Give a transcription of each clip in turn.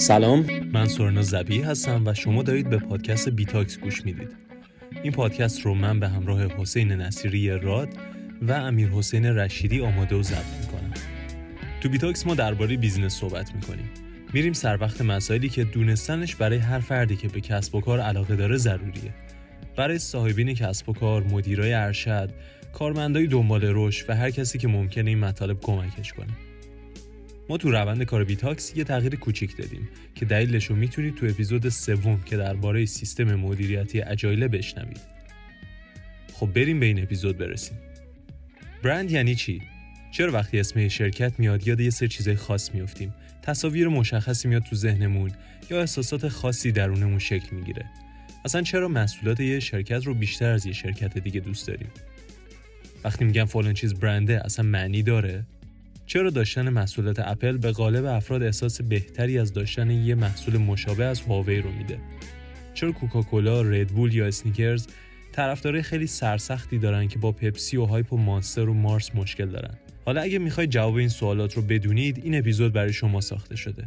سلام. من سورنا زبی هستم و شما دارید به پادکست BizTalks گوش می‌دید. این پادکست رو من به همراه حسین نصیری راد و امیر حسین رشیدی آماده و ضبط می‌کنم. تو BizTalks ما درباره business صحبت می‌کنیم. میریم سر وقت مسائلی که دونستنش برای هر فردی که به کسب و کار علاقه داره ضروریه. برای صاحبین کسب و کار، مدیرای ارشد، کارمندای دنبال رشد و هر کسی که ممکنه این مطالب کمکش کنه. ما تو روند کار بیتاکس یه تغییر کوچیک دادیم که دلیلش رو می‌تونید تو اپیزود سوم که درباره سیستم مدیریتی اجایله بشنوید. خب بریم به این اپیزود برسیم. برند یعنی چی؟ چرا وقتی اسم شرکت میاد یاد یه سری چیزای خاص میافتیم؟ تصاویر مشخصی میاد تو ذهنمون یا احساسات خاصی درونمون شکل می‌گیره؟ اصلا چرا محصولات یه شرکت رو بیشتر از یه شرکت دیگه دوست داریم وقتی میگن فلان چیز برنده اصلا معنی داره چرا داشتن محصولات اپل به غالب افراد احساس بهتری از داشتن یه محصول مشابه از هواوی رو میده؟ چرا کوکاکولا ردبول یا اسنیکرز طرفدارای خیلی سرسختی دارن که با پپسی و هایپ و مانستر و مارس مشکل دارن؟ حالا اگه می‌خواید جواب این سوالات رو بدونید این اپیزود برای شما ساخته شده.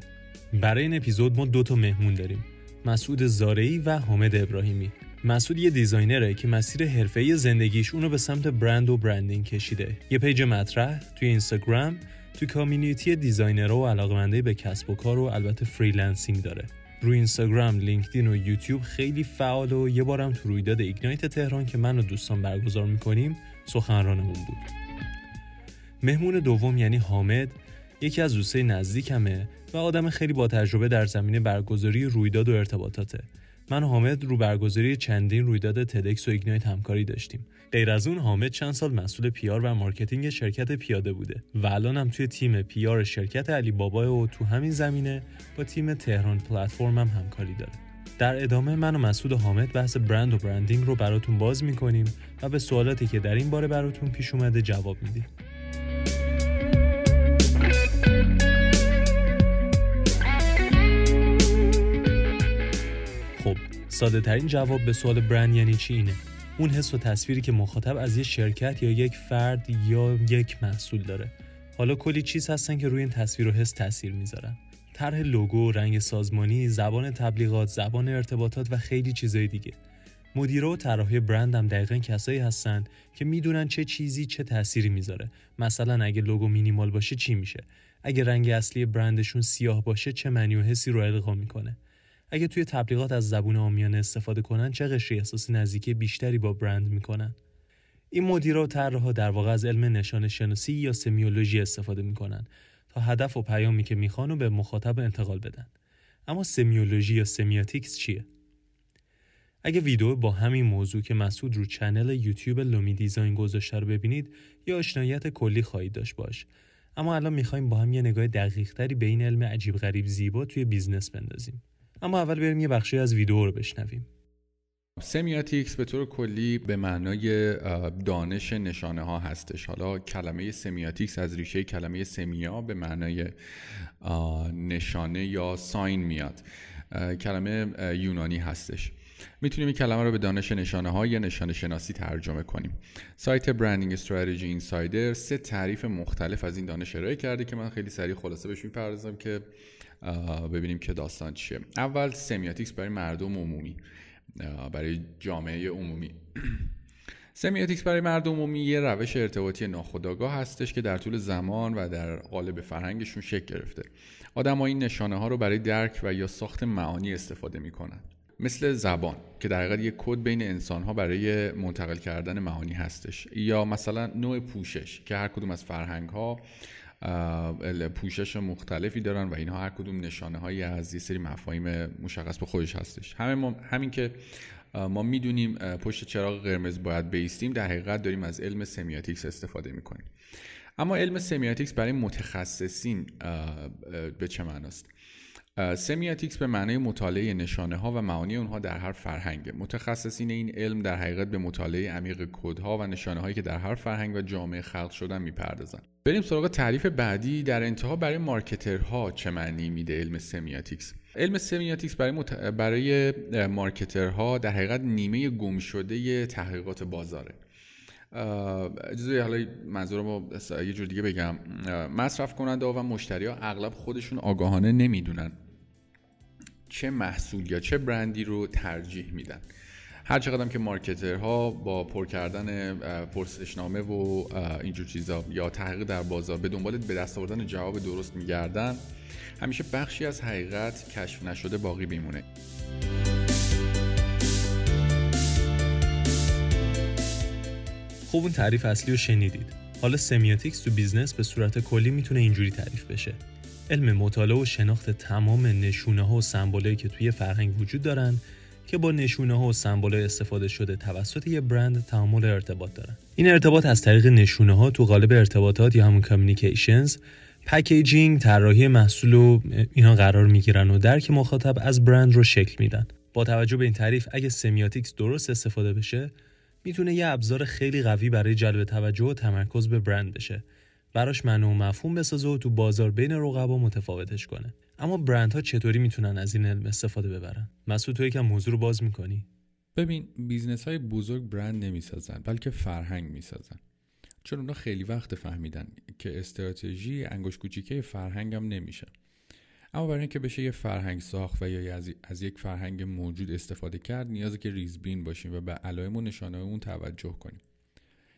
برای این اپیزود ما دو تا مهمون داریم. مسعود زارعی و حامد ابراهیمی. مسعود یه designer ه که مسیر حرفه‌ای زندگیش اونو به سمت برند و برندینگ کشیده یه page مطرح توی اینستاگرام توی community designer ها و علاقمنده به کسب و کار و البته freelancing داره روی اینستاگرام، لینکدین و یوتیوب خیلی فعال و یه بارم تو رویداد Ignite تهران که من و دوستان برگزار می‌کنیم سخنرانمون بود. مهمون دوم یعنی حامد یکی از دوستای نزدیکمه و آدم خیلی با تجربه در زمینه برگزاری رویداد و ارتباطاته. من و حامد رو برگزاری چندین رویداد TEDx و Ignite همکاری داشتیم. غیر از اون حامد چند سال مسئول PR و marketing شرکت پیاده بوده و الان هم توی تیم PR شرکت علی بابا و تو همین زمینه با تیم تهران پلتفرم هم همکاری داره. در ادامه من و مسعود و حامد بحث برند و برندینگ رو براتون باز می‌کنیم و به سوالاتی که در این باره براتون پیش اومده جواب میدیم. ساده ترین جواب به سوال برند یعنی چی اینه اون حس و تصویری که مخاطب از یه شرکت یا یک فرد یا یک محصول داره حالا کلی چیز هستن که روی این تصویر و حس تاثیر می‌ذارن طرح لوگو، رنگ سازمانی، زبان تبلیغات، زبان ارتباطات و خیلی چیزای دیگه. مدیرا و طراحی برند هم دقیقا کسایی هستن که می‌دونن چه چیزی چه تأثیری می‌ذاره. مثلا اگه لوگو مینیمال باشه چی میشه؟ اگه رنگ اصلی برندشون سیاه باشه چه معنی و حسی رو القا می‌کنه؟ اگه توی تبلیغات از زبون عامیانه استفاده کنن چه قشری احساس نزدیکی بیشتری با برند می‌کنن؟ این مدیرا و طراحها در واقع از علم نشان شناسی یا semiology استفاده می‌کنن تا هدف و پیامی که می‌خوان و به مخاطب انتقال بدن. اما semiology یا semiotics چیه؟ اگه ویدیو با همین موضوع که مسعود رو channel یوتیوب Lumi Design گذاشته رو ببینید یه آشنایی کلی خواهید داشت باش. اما الان می‌خوایم با هم یه نگاه دقیق تری به این علم عجیب غریب زیبا توی business بندازیم. اما اول بریم یه بخشی از ویدیو رو بشنویم. سمیاتیکس به طور کلی به معنای دانش نشانه ها هستش. حالا کلمه سمیاتیکس از ریشه کلمه سمیا به معنای نشانه یا ساین میاد. کلمه یونانی هستش. می‌تونیم این کلمه رو به دانش نشانه ها یا نشانه شناسی ترجمه کنیم. سایت برندینگ استراتژی اینسایدر سه تعریف مختلف از این دانش ارائه کرده که من خیلی سریع خلاصه بهش می‌پردازم که ببینیم که داستان چیه. اول سمیاتیکس برای مردم عمومی برای جامعه عمومی. سمیاتیکس برای مردم عمومی یه روش ارتباطی ناخودآگاه هستش که در طول زمان و در قالب فرهنگشون شکل گرفته. آدم ها این نشانه ها رو برای درک و یا ساخت معانی استفاده می‌کنن. مثل زبان که در حقیقت یک کد بین انسان ها برای منتقل کردن معانی هستش. یا مثلا نوع پوشش که هر کدوم از فرهنگ ها پوشش مختلفی دارن و اینها هر کدوم نشانه هایی از یه سری مفاهیم مشخص به خودش هستش. همین, همین که ما می‌دونیم پشت چراغ قرمز باید بایستیم در حقیقت داریم از علم semiotics استفاده می‌کنیم. اما علم semiotics برای متخصصین به چه معناست؟ semiotics به معنای مطالعه نشانه ها و معانی اونها در هر فرهنگ متخصصین این علم در حقیقت به مطالعه عمیق کدها و نشانه هایی که در هر فرهنگ و جامعه خلق شدن می‌پردازند بریم سراغ تعریف بعدی. در انتها برای marketer ها چه معنی میده علم semiotics؟ علم semiotics برای, مت... برای مارکترها در حقیقت نیمه گم شده تحقیقات بازاره. اجازه حالا منظورم رو یه جور دیگه بگم. مصرف کننده و مشتری ها اغلب خودشون آگاهانه نمی‌دونن. چه محصول یا چه برندی رو ترجیح میدن. هر چقدر که مارکترها با پر کردن پرسشنامه و اینجور چیزا یا تحقیق در بازار به دنبال به دست آوردن جواب درست میگردن همیشه بخشی از حقیقت کشف نشده باقی میمونه. خوب اون تعریف اصلی رو شنیدید. حالا semiotics تو business به صورت کلی می‌تونه اینجوری تعریف بشه. علم مطالعه و شناخت تمام نشونه ها و سمبولایی که توی فرهنگ وجود دارن که با نشونه ها و سمبل استفاده شده توسط یه برند تعامل ارتباط دارن. این ارتباط از طریق نشونه ها تو قالب ارتباطات یا همون communications packaging طراحی محصول و اینا قرار می‌گیرن و درک مخاطب از برند رو شکل میدن. با توجه به این تعریف اگه semiotics درست استفاده بشه می‌تونه یه ابزار خیلی قوی برای جلب توجه و تمرکز به برند بشه. براش معنی و مفهوم بسازه و تو بازار بین رقبا متفاوتش کنه. اما برندها چطوری می‌تونن از این علم استفاده ببرن؟ مسعود تو یکم موضوع رو باز می‌کنی؟ ببین business های بزرگ برند نمی‌سازن بلکه فرهنگ می‌سازن. چون اونا خیلی وقت فهمیدن که استراتژی انگشت کوچیکه فرهنگ هم نمیشه. اما برای اینکه بشه یه فرهنگ ساخت و یا از یک فرهنگ موجود استفاده کرد نیازه که ریزبین باشیم و به علائم و نشانه اون توجه کنیم.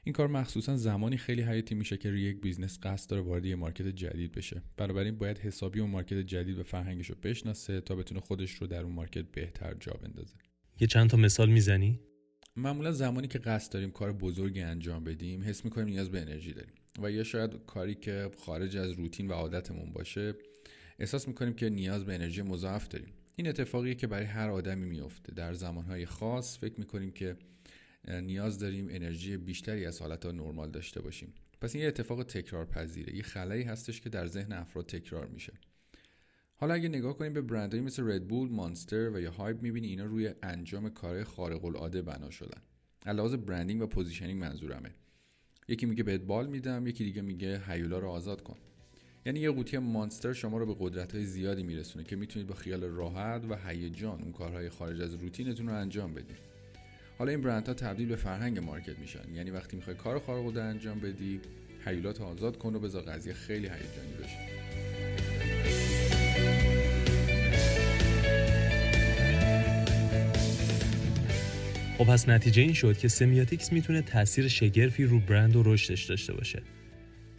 این کار مخصوصا زمانی خیلی حیاتی میشه که روی یک business قصد داره وارد یه market جدید بشه. بنابراین باید حسابی اون market جدید و فرهنگش رو بشناسه تا بتونه خودش رو در اون market بهتر جا بندازه. یه چند تا مثال می‌زنی؟ معمولا زمانی که قصد داریم کار بزرگی انجام بدیم حس می‌کنیم نیاز به انرژی داریم. و یا شاید کاری که خارج از روتین و عادتمون باشه احساس می‌کنیم که نیاز به انرژی مضاعف داریم. این اتفاقیه که برای هر آدمی میفته در زمانهای خاص فکر می‌کنیم که نیاز داریم انرژی بیشتری از حالت نرمال داشته باشیم پس این یه اتفاق تکرار پذیره یه خلایی هستش که در ذهن افراد تکرار میشه حالا اگه نگاه کنیم به برندهایی مثل ردبول، مانستر و یا هایب می‌بینی اینا روی انجام کار خارق العاده بنا شدن. علاوه برندینگ و positioning منظورمه. یکی میگه بهت بال میدم، یکی دیگه میگه هیولا رو آزاد کن. یعنی یه قوطی Monster شما رو به قدرت های زیادی میرسونه که می‌تونید با خیال راحت و هیجان اون کارهای خارج از روتینتون رو انجام بدید. حالا این برندها تبدیل به فرهنگ market میشن یعنی وقتی می‌خوای کار خارق العاده انجام بدی هیولات آزاد کن و بذار قضیه خیلی هیجانی بشه خب پس نتیجه این شد که semiotics می‌تونه تاثیر شگرفی رو برند و رشدش داشته باشه.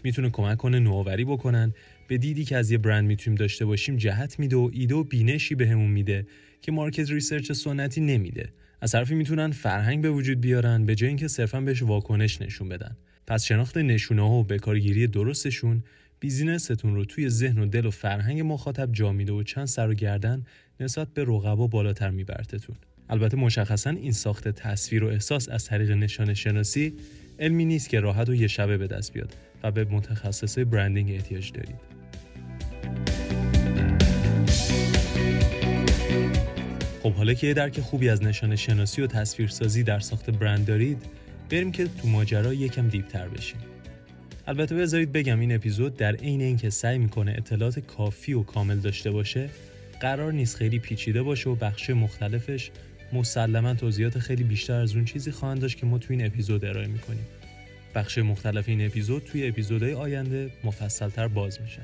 می‌تونه کمک کنه نوآوری بکنن به دیدی که از یه برند می‌تونیم داشته باشیم جهت میده و ایده و بینشی بهمون میده که market research سنتی نمیده. از طرفی می‌تونن فرهنگ به وجود بیارن به جای اینکه صرفا بهش واکنش نشون بدن. پس شناخت نشونه ها و بکارگیری درستشون business تون رو توی ذهن و دل و فرهنگ مخاطب جا میده و چند سر و گردن نسبت به رقبا بالاتر میبرتتون. البته مشخصا این ساخت تصویر و احساس از طریق نشان شناسی علمی نیست که راحت و یه شبه به دست بیاد و به متخصص برندینگ احتیاج دارید. خب حالا که یه درک خوبی از نشان شناسی و تصویرسازی در ساخت برند دارید بریم که تو ماجرا یکم دیپتر بشیم. البته بذارید بگم این اپیزود در عین اینکه سعی می‌کنه اطلاعات کافی و کامل داشته باشه قرار نیست خیلی پیچیده باشه و بخش مختلفش مسلما توضیحات خیلی بیشتر از اون چیزی خواهند داشت که ما توی این اپیزود ارائه می‌کنیم. بخش مختلف این اپیزود توی اپیزودهای آینده مفصلتر باز میشن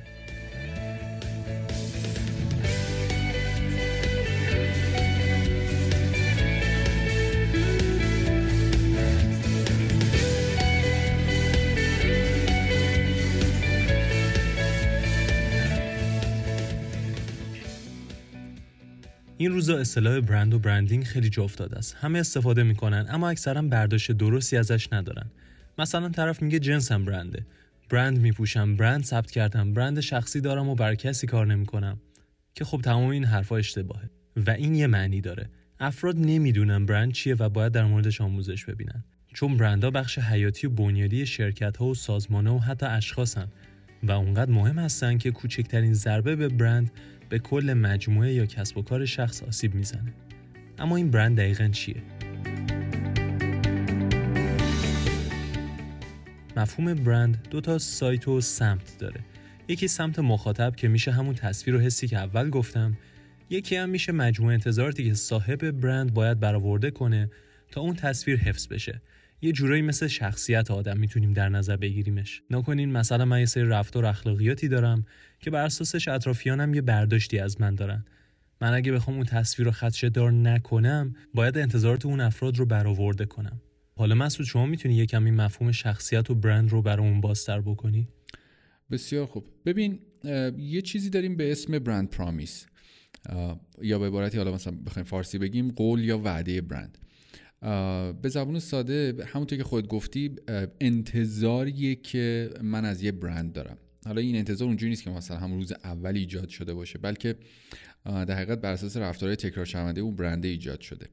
این روزا اصطلاح برند و برندینگ خیلی جا افتاده است. همه استفاده می‌کنن اما اکثرا برداشت درستی ازش ندارن. مثلا طرف میگه جنسم برنده. برند میپوشم برند ثبت کردم برند شخصی دارم و بر کسی کار نمی‌کنم. که خب تمام این حرفا اشتباهه. و این یه معنی داره. افراد نمی‌دونن برند چیه و باید در موردش آموزش ببینن. چون برندها بخش حیاتی و بنیادی شرکت ها و سازمان ها و حتی اشخاصن. و اونقدر مهم هستن که کوچکترین ضربه به برند به کل مجموعه یا کسب و کار شخص آسیب می‌زنه. اما این برند دقیقا چیه؟ مفهوم برند دو تا سایت و سمت داره. یکی سمت مخاطب که میشه همون تصویر و حسی که اول گفتم. یکی هم میشه مجموعه انتظاراتی که صاحب برند باید برآورده کنه تا اون تصویر حفظ بشه. یه جورایی مثل شخصیت آدم می‌تونیم در نظر بگیریمش. نکنین مثلا من یه سری رفتار اخلاقیاتی دارم که بر اساسش اطرافیانم یه برداشتی از من دارن. من اگه بخوام اون تصویر رو خدشه دار نکنم باید انتظارات اون افراد رو برآورده کنم. حالا مسعود شما می‌تونی یه کمی مفهوم شخصیت و برند رو برامون بازتر بکنی؟ بسیار خوب. ببین یه چیزی داریم به اسم برند پرامیس. یا به عبارتی حالا مثلا بخوایم فارسی بگیم قول یا وعده برند. به زبون ساده همونطور که خود گفتی انتظاریه که من از یه برند دارم. حالا این انتظار اونجوری نیست که مثلا هم روز اول ایجاد شده باشه بلکه در حقیقت بر اساس رفتارهای تکرار شونده اون برنده ایجاد شده.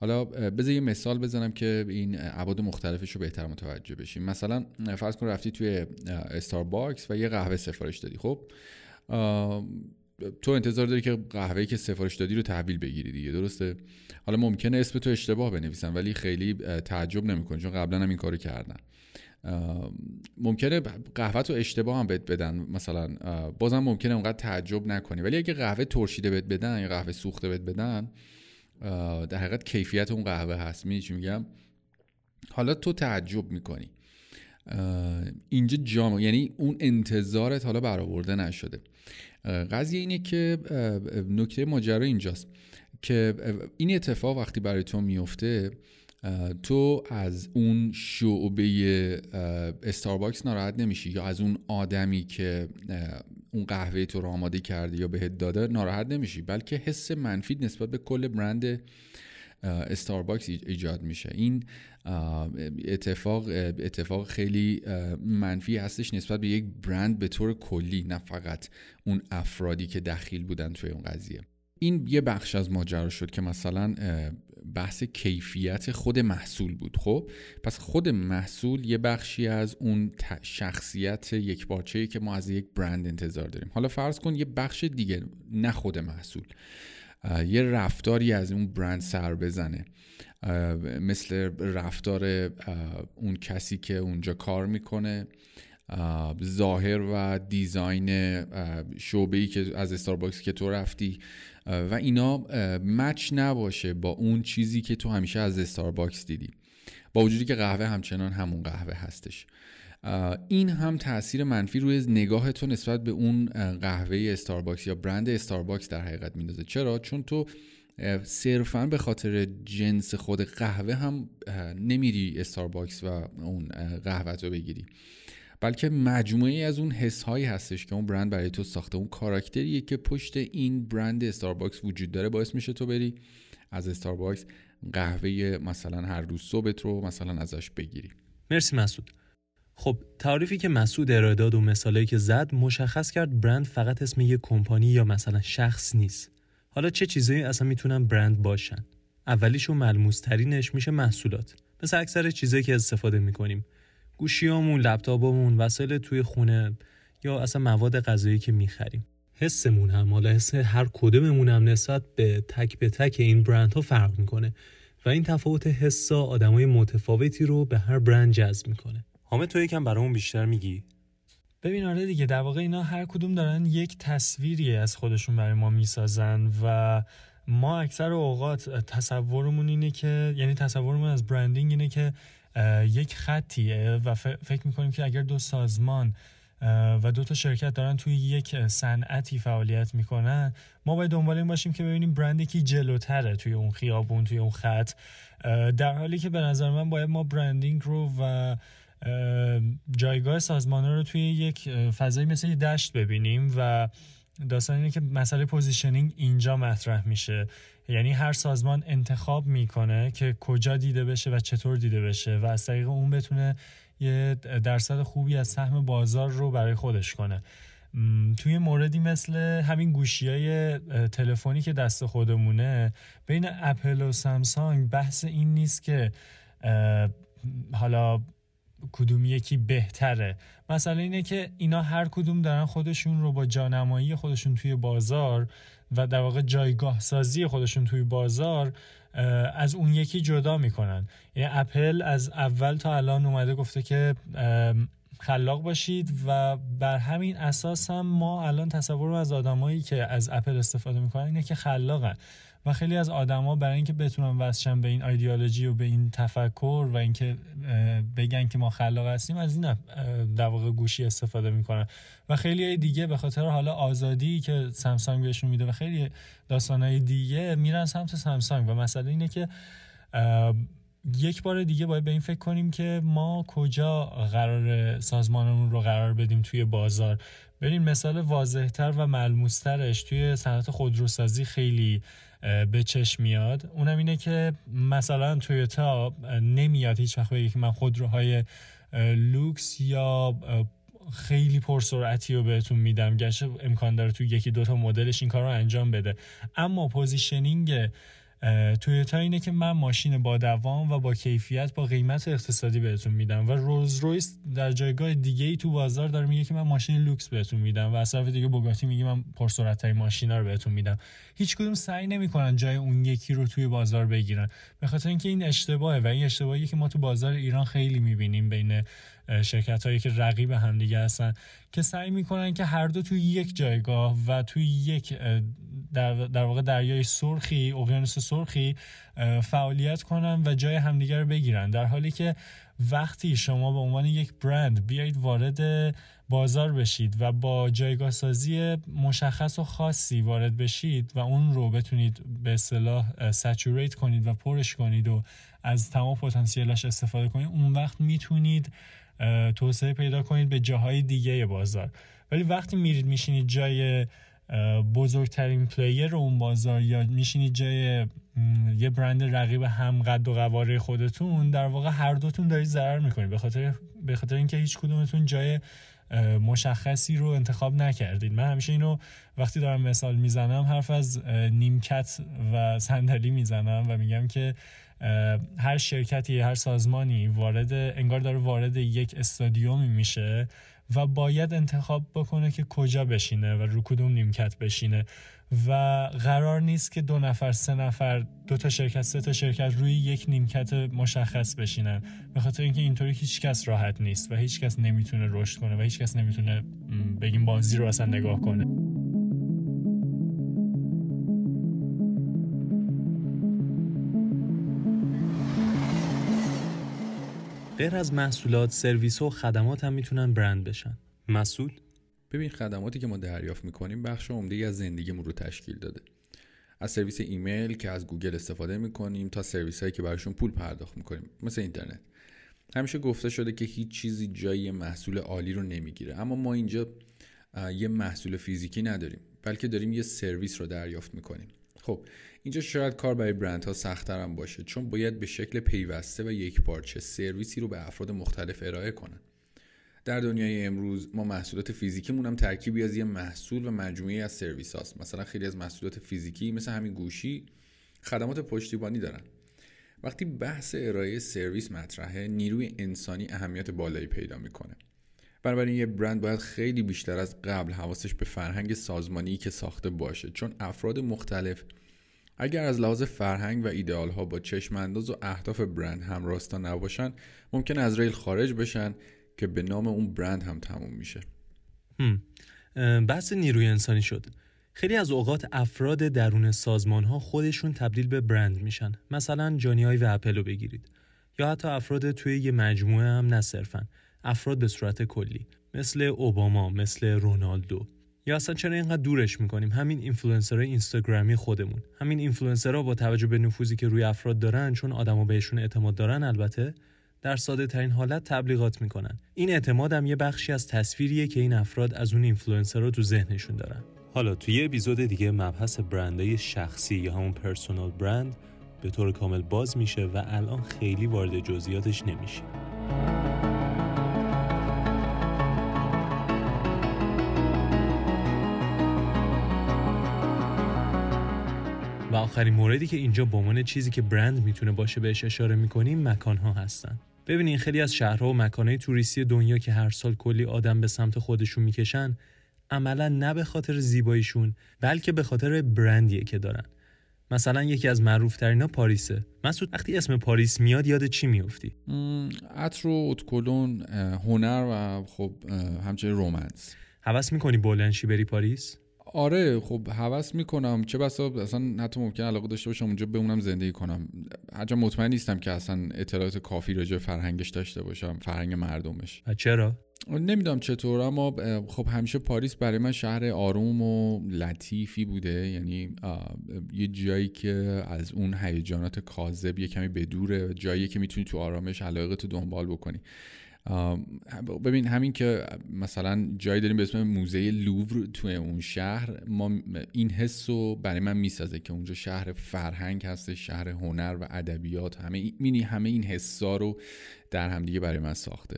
حالا بذار یه مثال بزنم که این ابعاد مختلفش رو بهتر متوجه بشیم. مثلا فرض کن رفتی توی استارباکس و یه قهوه سفارش دادی خب؟ تو انتظار داری که قهوه‌ای که سفارش دادی رو تحویل بگیری دیگه درسته؟ حالا ممکنه اسم تو اشتباه بنویسن ولی خیلی تعجب نمی‌کنی چون قبلا هم این کارو کردن. ممکنه قهوه تو اشتباه هم بهت بدن مثلا بازم ممکنه اونقدر تعجب نکنی. ولی اگه قهوه ترشیده بهت بدن یا قهوه سوخته بهت بدن در حقیقت کیفیت اون قهوه هست. می میگم؟ حالا تو تعجب می‌کنی. اینجا جامع یعنی اون انتظارت حالا برآورده نشده. قضیه اینه که نکته ماجرا اینجاست که این اتفاق وقتی برای تو میفته تو از اون شعبه استارباکس ناراحت نمیشی یا از اون آدمی که اون قهوه تو رو آماده کرده یا بهت داده ناراحت نمیشی بلکه حس منفی نسبت به کل برند استارباکس ایجاد میشه. این اتفاق اتفاق خیلی منفی هستش نسبت به یک برند به طور کلی نه فقط اون افرادی که دخیل بودن توی اون قضیه. این یه بخش از ماجرا شد که مثلا بحث کیفیت خود محصول بود. خب پس خود محصول یه بخشی از اون شخصیت یک بارچه که ما از یک برند انتظار داریم. حالا فرض کن یه بخش دیگه نه خود محصول. یه رفتاری از اون برند سر بزنه. مثل رفتار اون کسی که اونجا کار می‌کنه. ظاهر و design شعبه ای که از استارباکس که تو رفتی. و اینا match نباشه با اون چیزی که تو همیشه از استارباکس دیدی. با وجودی که قهوه همچنان همون قهوه هستش. این هم تاثیر منفی روی نگاه تو نسبت به اون قهوه استارباکس یا برند استارباکس در حقیقت میندازه. چرا؟ چون تو صرفا به خاطر جنس خود قهوه هم نمیری استارباکس و اون قهوه رو بگیری. بلکه مجموعی از اون حس هایی هستش که اون برند برای تو ساخته. اون character یه که پشت این برند استارباکس وجود داره. باعث میشه تو بری از استارباکس قهوه مثلا هر روز صبح رو مثلا ازش بگیری. مرسی مسعود. خب تعریفی که مسعود ارائه داد و مثالی که زد مشخص کرد برند فقط اسم یک کمپانی یا مثلا شخص نیست. حالا چه چیزایی اصلا می‌تونن برند باشن؟ اولیش و ملموس ترینش میشه محصولات. مثل اکثر چیزایی که استفاده می‌کنیم. گوشیامون لپتاپمون وسایل توی خونه یا اصلا مواد غذایی که می‌خریم. حسمون هم حالا حس هر کدوممون هم نسبت به تک به تک این برندها فرق می‌کنه. و این تفاوت حسا آدمای متفاوتی رو به هر برند جذب می‌کنه. حامد تو یکم برامون بیشتر میگی؟ ببین آره دیگه در واقع اینا هر کدوم دارن یک تصویری از خودشون برای ما می‌سازن و ما اکثر اوقات تصورمون اینه که یعنی تصورمون از برندینگ اینه که یک خطیه و فکر می‌کنیم که اگر دو سازمان و دو تا شرکت دارن توی یک صنعتی فعالیت می‌کنن ما باید دنبال این باشیم که ببینیم برندی که جلوتره توی اون خیابون توی اون خط. در حالی که به نظر من باید ما برندینگ رو و جایگاه سازمان رو توی یک فضایی مثل یه دشت ببینیم و داستان اینه که مسئله positioning اینجا مطرح میشه. یعنی هر سازمان انتخاب می‌کنه که کجا دیده بشه و چطور دیده بشه و از طریق اون بتونه یه درصد خوبی از سهم بازار رو برای خودش کنه. توی موردی مثل همین گوشی های تلفنی که دست خودمونه بین اپل و سامسونگ بحث این نیست که حالا کدوم یکی بهتره. مثلا اینه که اینا هر کدوم دارن خودشون رو با جانمایی خودشون توی بازار و در واقع جایگاه سازی خودشون توی بازار از اون یکی جدا می‌کنن. یعنی اپل از اول تا الان اومده گفته که خلاق باشید و بر همین اساس هم ما الان تصور از آدمایی که از اپل استفاده می‌کنن اینه که خلاقن. و خیلی از آدما برای اینکه بتونن وصلشن به این ایدئولوژی و به این تفکر و اینکه بگن که ما خلاق هستیم از این در واقع گوشی استفاده می‌کنن. و خیلی دیگه به خاطر حالا آزادی که سامسونگ بهشون میده و خیلی داستانهای دیگه میرن سمت سامسونگ و مسئله اینه که یک بار دیگه باید به این فکر کنیم که ما کجا قرار سازمانمون رو قرار بدیم توی بازار. ببین مثال واضحتر و ملموسترش توی صنعت خودروسازی خیلی به چشم میاد. اونم اینه که مثلا تویوتا نمیاد هیچ وقت بگه که من خودروهای لوکس یا خیلی پرسرعتی رو بهتون میدم. گرچه امکان داره تو یکی دوتا مدلش این کار رو انجام بده. اما positioning تویوتا اینه که من ماشین با دوام و با کیفیت با قیمت اقتصادی بهتون میدم و رولز رویس در جایگاه دیگه ای تو بازار داره میگه که من ماشین لوکس بهتون میدم و از دیگه بوگاتی میگه من پرسرعت ماشینا رو بهتون میدم. هیچ کدوم سعی نمی‌کنن جای اون یکی رو توی بازار بگیرن. به خاطر اینکه این اشتباهه و این اشتباهی که ما تو بازار ایران خیلی می‌بینیم بین شرکت هایی که رقیب همدیگه هستن که سعی می‌کنن که هر دو توی یک جایگاه و توی یک در, در واقع دریای سرخی اقیانوس سرخی فعالیت کنن و جای همدیگه رو بگیرن. در حالی که وقتی شما به عنوان یک برند بیایید وارد بازار بشید و با جایگاه سازی مشخص و خاصی وارد بشید و اون رو بتونید به اصطلاح سچوریت کنید و پرش کنید و از تمام پتانسیلش استفاده کنید اون وقت می‌تونید توسعه پیدا کنید به جاهای دیگه بازار. ولی وقتی میرید میشینید جای بزرگترین پلیر اون بازار یا میشینید جای یه برند رقیب هم قد و قواره خودتون در واقع هر دوتون دارید ضرر می‌کنید. به خاطر به خاطر اینکه هیچ کدومتون جای مشخصی رو انتخاب نکردید. من همیشه اینو وقتی دارم مثال می‌زنم حرف از نیمکت و صندلی می‌زنم و میگم که هر شرکتی هر سازمانی وارد انگار داره وارد یک استادیومی میشه و باید انتخاب بکنه که کجا بشینه و رو کدوم نیمکت بشینه. و قرار نیست که دو نفر سه نفر دو تا شرکت سه تا شرکت روی یک نیمکت مشخص بشینن. به خاطر اینکه اینطوری هیچ کس راحت نیست و هیچ کس نمی‌تونه رشد کنه و هیچ کس نمی‌تونه بگیم بازی رو اصلا نگاه کنه. غیر از محصولات سرویس و خدمات هم می‌تونن برند بشن. مسعود؟ ببین خدماتی که ما دریافت می‌کنیم بخش عمده از زندگیمون رو تشکیل داده. از سرویس ایمیل که از گوگل استفاده می‌کنیم تا سرویس هایی که براشون پول پرداخت می‌کنیم مثل اینترنت. همیشه گفته شده که هیچ چیزی جای محصول عالی رو نمی‌گیره. اما ما اینجا یه محصول فیزیکی نداریم بلکه داریم یه سرویس رو دریافت می‌کنیم. خب اینجا شاید کار برای برندها سختتر هم باشه چون باید به شکل پیوسته و یک پارچه سرویسی رو به افراد مختلف ارائه کنن. در دنیای امروز ما محصولات فیزیکیمون هم ترکیبی از یه محصول و مجموعی از سرویس هاست. مثلا خیلی از محصولات فیزیکی مثل همین گوشی خدمات پشتیبانی دارن. وقتی بحث ارائه سرویس مطرحه نیروی انسانی اهمیت بالایی پیدا می‌کنه. بنابراین یه برند باید خیلی بیشتر از قبل حواسش به فرهنگ سازمانی که ساخته باشه چون افراد مختلف اگر از لحاظ فرهنگ و ایدئال ها با چشم انداز و اهداف برند هم راستا نباشن ممکنه از ریل خارج بشن که به نام اون برند هم تموم میشه. بحث نیروی انسانی شد. خیلی از اوقات افراد درون سازمان ها خودشون تبدیل به برند میشن. مثلا جانی آیو اپل رو بگیرید. یا حتی افراد توی یه مجموعه هم نه افراد به صورت کلی. مثل اوباما مثل رونالدو. یا اصلا چرا اینقدر دورش می‌کنیم؟ همین اینفلوئنسرهای اینستاگرامی خودمون. همین اینفلوئنسرها با توجه به نفوذی که روی افراد دارن چون آدما بهشون اعتماد دارن البته در ساده ترین حالت تبلیغات می‌کنن. این اعتماد هم یه بخشی از تصویریه که این افراد از اون اینفلوئنسرها تو ذهنشون دارن. حالا توی یه اپیزود دیگه مبحث برندهای شخصی یا همون personal brand به طور کامل باز میشه و الان خیلی وارد جزئیاتش نمیشیم. و آخرین موردی که اینجا به عنوان چیزی که برند می‌تونه باشه بهش اشاره می‌کنیم مکان ها هستن. ببینین خیلی از شهرها و مکانهای توریستی دنیا که هر سال کلی آدم به سمت خودشون می‌کشن عملا نه به خاطر زیباییشون بلکه به خاطر برندیه که دارن. مثلا یکی از معروف ترین پاریسه. مسعود وقتی اسم پاریس میاد یاد چی میفتی عطر و اتکلون هنر و خب همچنین رومنس حوض می‌کنی بلنشی بری پاریس؟ آره خب هوس می‌کنم. چه بسا اصلا حتی ممکن علاقه داشته باشم اونجا بمونم زندگی کنم. هرچند مطمئن نیستم که اصلا اطلاعات کافی راجع فرهنگش داشته باشم فرهنگ مردمش. چرا؟ نمی‌دونم چطور اما خب همیشه پاریس برای من شهر آروم و لطیفی بوده. یعنی یه جایی که از اون هیجانات کاذب یه کمی بدوره جایی که می‌تونی تو آرامش علایقت دنبال بکنی. ببین همین که مثلا جایی داریم به اسم موزه لوور توی اون شهر ما این حس رو برای من می‌سازه که اونجا شهر فرهنگ هست شهر هنر و ادبیات همه یعنی همه این حسا رو در همدیگه برای من ساخته.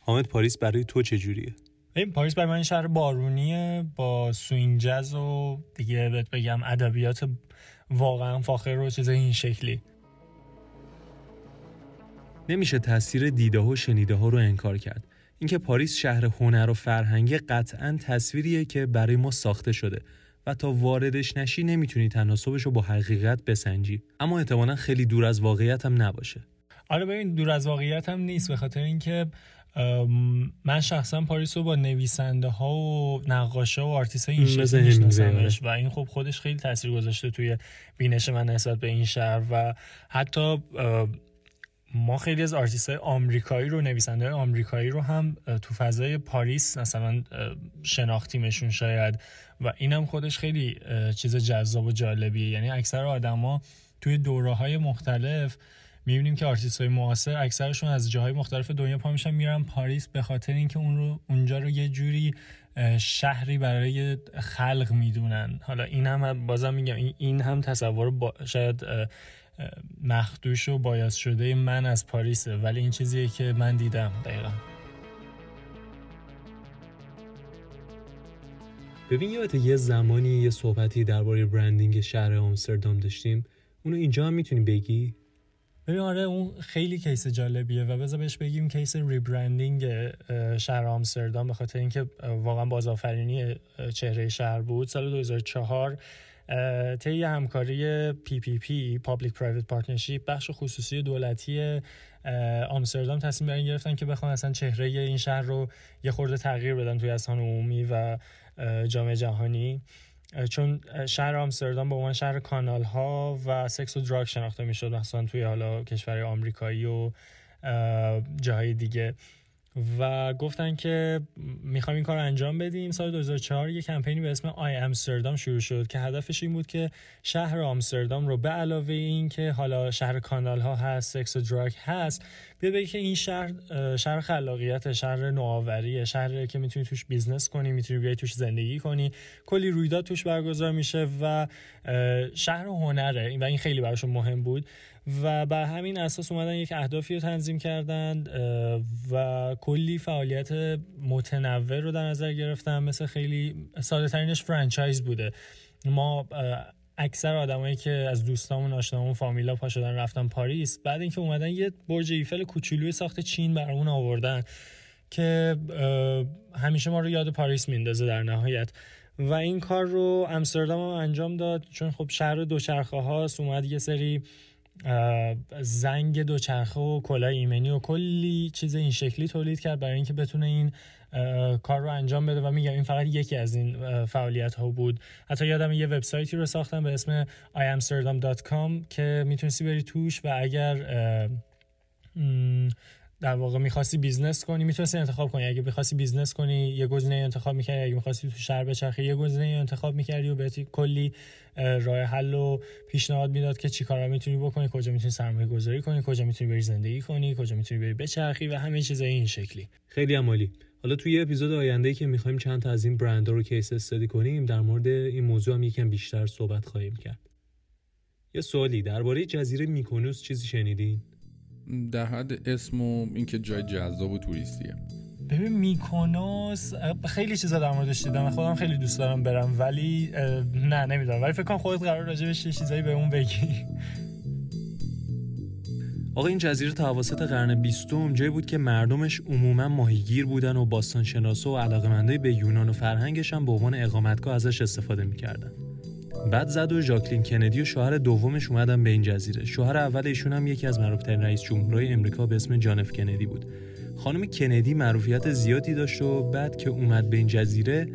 حامد پاریس برای تو چجوریه این پاریس برای من شهر بارونیه با swing jazz و دیگه بهت بگم ادبیات واقعا فاخر و چیز این شکلی. نمیشه تاثیر دیده و شنیده ها رو انکار کرد. اینکه پاریس شهر هنر و فرهنگه قطعا تصویریه که برای ما ساخته شده و تا واردش نشی نمی‌تونی تناسبش رو با حقیقت بسنجی. اما احتمالا خیلی دور از واقعیت هم نباشه. آره ببین دور از واقعیت هم نیست به خاطر اینکه من شخصا پاریس رو با نویسنده ها و نقاشا و آرتیست این شکل میشناسمش. و این خب خودش خیلی تاثیر گذاشته توی بینش من نسبت به این شهر و حتی ما خیلی از آرتیست های آمریکایی رو نویسنده آمریکایی رو هم تو فضای پاریس مثلا شناختیمشون شاید. و اینم خودش خیلی چیز جذاب و جالبیه. یعنی اکثر آدما توی دوره های مختلف می‌بینیم که آرتیست های معاصر اکثرشون از جاهای مختلف دنیا پا میشن میرن پاریس به خاطر اینکه اون رو اونجا رو یه جوری شهری برای خلق می‌دونن. حالا این هم بازم میگم این هم تصور با شاید مخدوش و bias شده من از پاریسه. ولی این چیزیه که من دیدم دقیقا. ببین یادت یه زمانی یه صحبتی درباره branding شهر آمستردام داشتیم. اونو اینجا هم می‌تونی بگی؟ ببین آره اون خیلی case جالبیه و بذار بهش بگیم case rebranding شهر آمستردام. به خاطر اینکه واقعا بازآفرینی چهره شهر بود. سال 2004 طی همکاری PPP Public Private Partnership بخش خصوصی دولتی آمستردام تصمیم بر گرفتن که بخوان اصلا چهره این شهر رو یه خورده تغییر بدن توی اصحان عمومی و جامعه جهانی. چون شهر آمستردام به عنوان شهر کانال ها و سکس و دراگ شناخته می‌شد مثلا توی حالا کشور آمریکایی و جاهای دیگه. و گفتن که می‌خوایم این کار انجام بدیم. سال 2004 یه کمپینی به اسم آی امستردام شروع شد که هدفش این بود که شهر آمستردام رو به علاوه این که حالا شهر کانال ها هست سکس و دراگ هست بیا بگی که این شهر شهر خلاقیت شهر نوآوری شهر که می‌تونی توش business کنی می‌تونی بیای توش زندگی کنی کلی رویداد توش برگزار میشه و شهر هنره و این خیلی براشون مهم بود و بر همین اساس اومدن یک اهدافی رو تنظیم کردند و کلی فعالیت متنوع رو در نظر گرفتن مثل خیلی ساده ترینش franchise بوده. ما اکثر آدمایی که از دوستامون آشنامون فامیلا پا شدن رفتن پاریس بعد اینکه اومدن یه برج ایفل کوچولوی ساخت چین برامون آوردن که همیشه ما رو یاد پاریس میندازه در نهایت. و این کار رو امستردام هم انجام داد چون خب شهر دوچرخه هاست اومد یه سری زنگ دوچرخه و کلاه ایمنی و کلی چیز این شکلی تولید کرد برای اینکه بتونه این کار رو انجام بده و میگم این فقط یکی از این فعالیت ها بود. حتی یادم یه وبسایتی رو ساختم به اسم iamsterdam.com که می‌تونستی بری توش و اگر در واقع می‌خواستی business کنی می‌تونستی انتخاب کنی. اگه می‌خواستی business کنی یه گزینه انتخاب می‌کردی. اگه می‌خواستی تو شهر بچرخی یه گزینه انتخاب می‌کردی و بهت کلی راه حل و پیشنهاد می‌داد که چیکارا می‌تونی بکنی کجا می‌تونی سرمایه گذاری کنی کجا می‌تونی بری زندگی کنی کجا می‌تونی بری بچرخی و همه چیزای این شکلی. خیلی عالی. حالا توی اپیزود آینده که می‌خوایم چند تا از این برندها رو case study کنیم در مورد این موضوع هم یکم بیشتر صحبت خواهیم کرد. یه سوالی درباره جزیره میکونوس چیزی شنیدین؟ در حد اسم و اینکه جای جذاب و توریستیه. ببین میکونوس خیلی چیزا در موردش دیدم خودم خیلی دوست دارم برم ولی نه نمی‌دونم. ولی فکر کنم خودت قرار راجع بهش چیزایی به اون بگی. آقا این جزیره تا اواسط قرن بیستم جایی بود که مردمش عموما ماهیگیر بودن و باستانشناسا و علاقمندای به یونان و فرهنگش هم به عنوان اقامتگاه ازش استفاده می‌کردن. بعد زد و ژاکلین کندی و شوهر دومش اومدن به این جزیره. شوهر اول ایشون هم یکی از معروفترین رئیس جمهورهای امریکا به اسم جان اف کندی بود. خانم کندی معروفیت زیادی داشت و بعد که اومد به این جزیره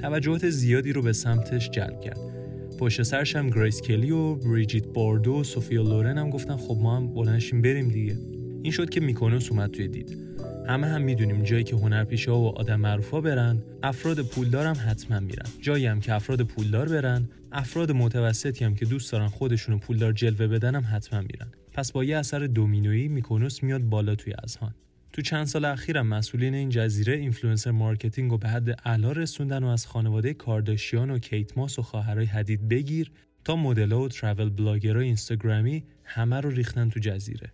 توجهات زیادی رو به سمتش جلب کرد. پشت سرش هم گریس کلی و بریجیت باردو و سوفیا لورن هم گفتن خب ما هم بلند شیم بریم دیگه. این شد که میکونوس اومد توی دید. همه هم می‌دونیم جایی که هنرپیشه و آدم معروفا برن افراد پولدار هم حتما میرن. جایی هم که افراد پولدار برن افراد متوسطی هم که دوست دارن خودشونو پولدار جلوه بدن هم حتما میرن. پس با یه اثر دومینویی میکونوس میاد بالا توی اذهان. تو چند سال اخیرم مسئولین این جزیره influencer marketing و به حد اعلا رسوندن و از خانواده کارداشیان و کیت ماس و خواهرای حدید بگیر تا مدل‌ها و travel blogger ای اینستاگرامی همه رو ریختن تو جزیره.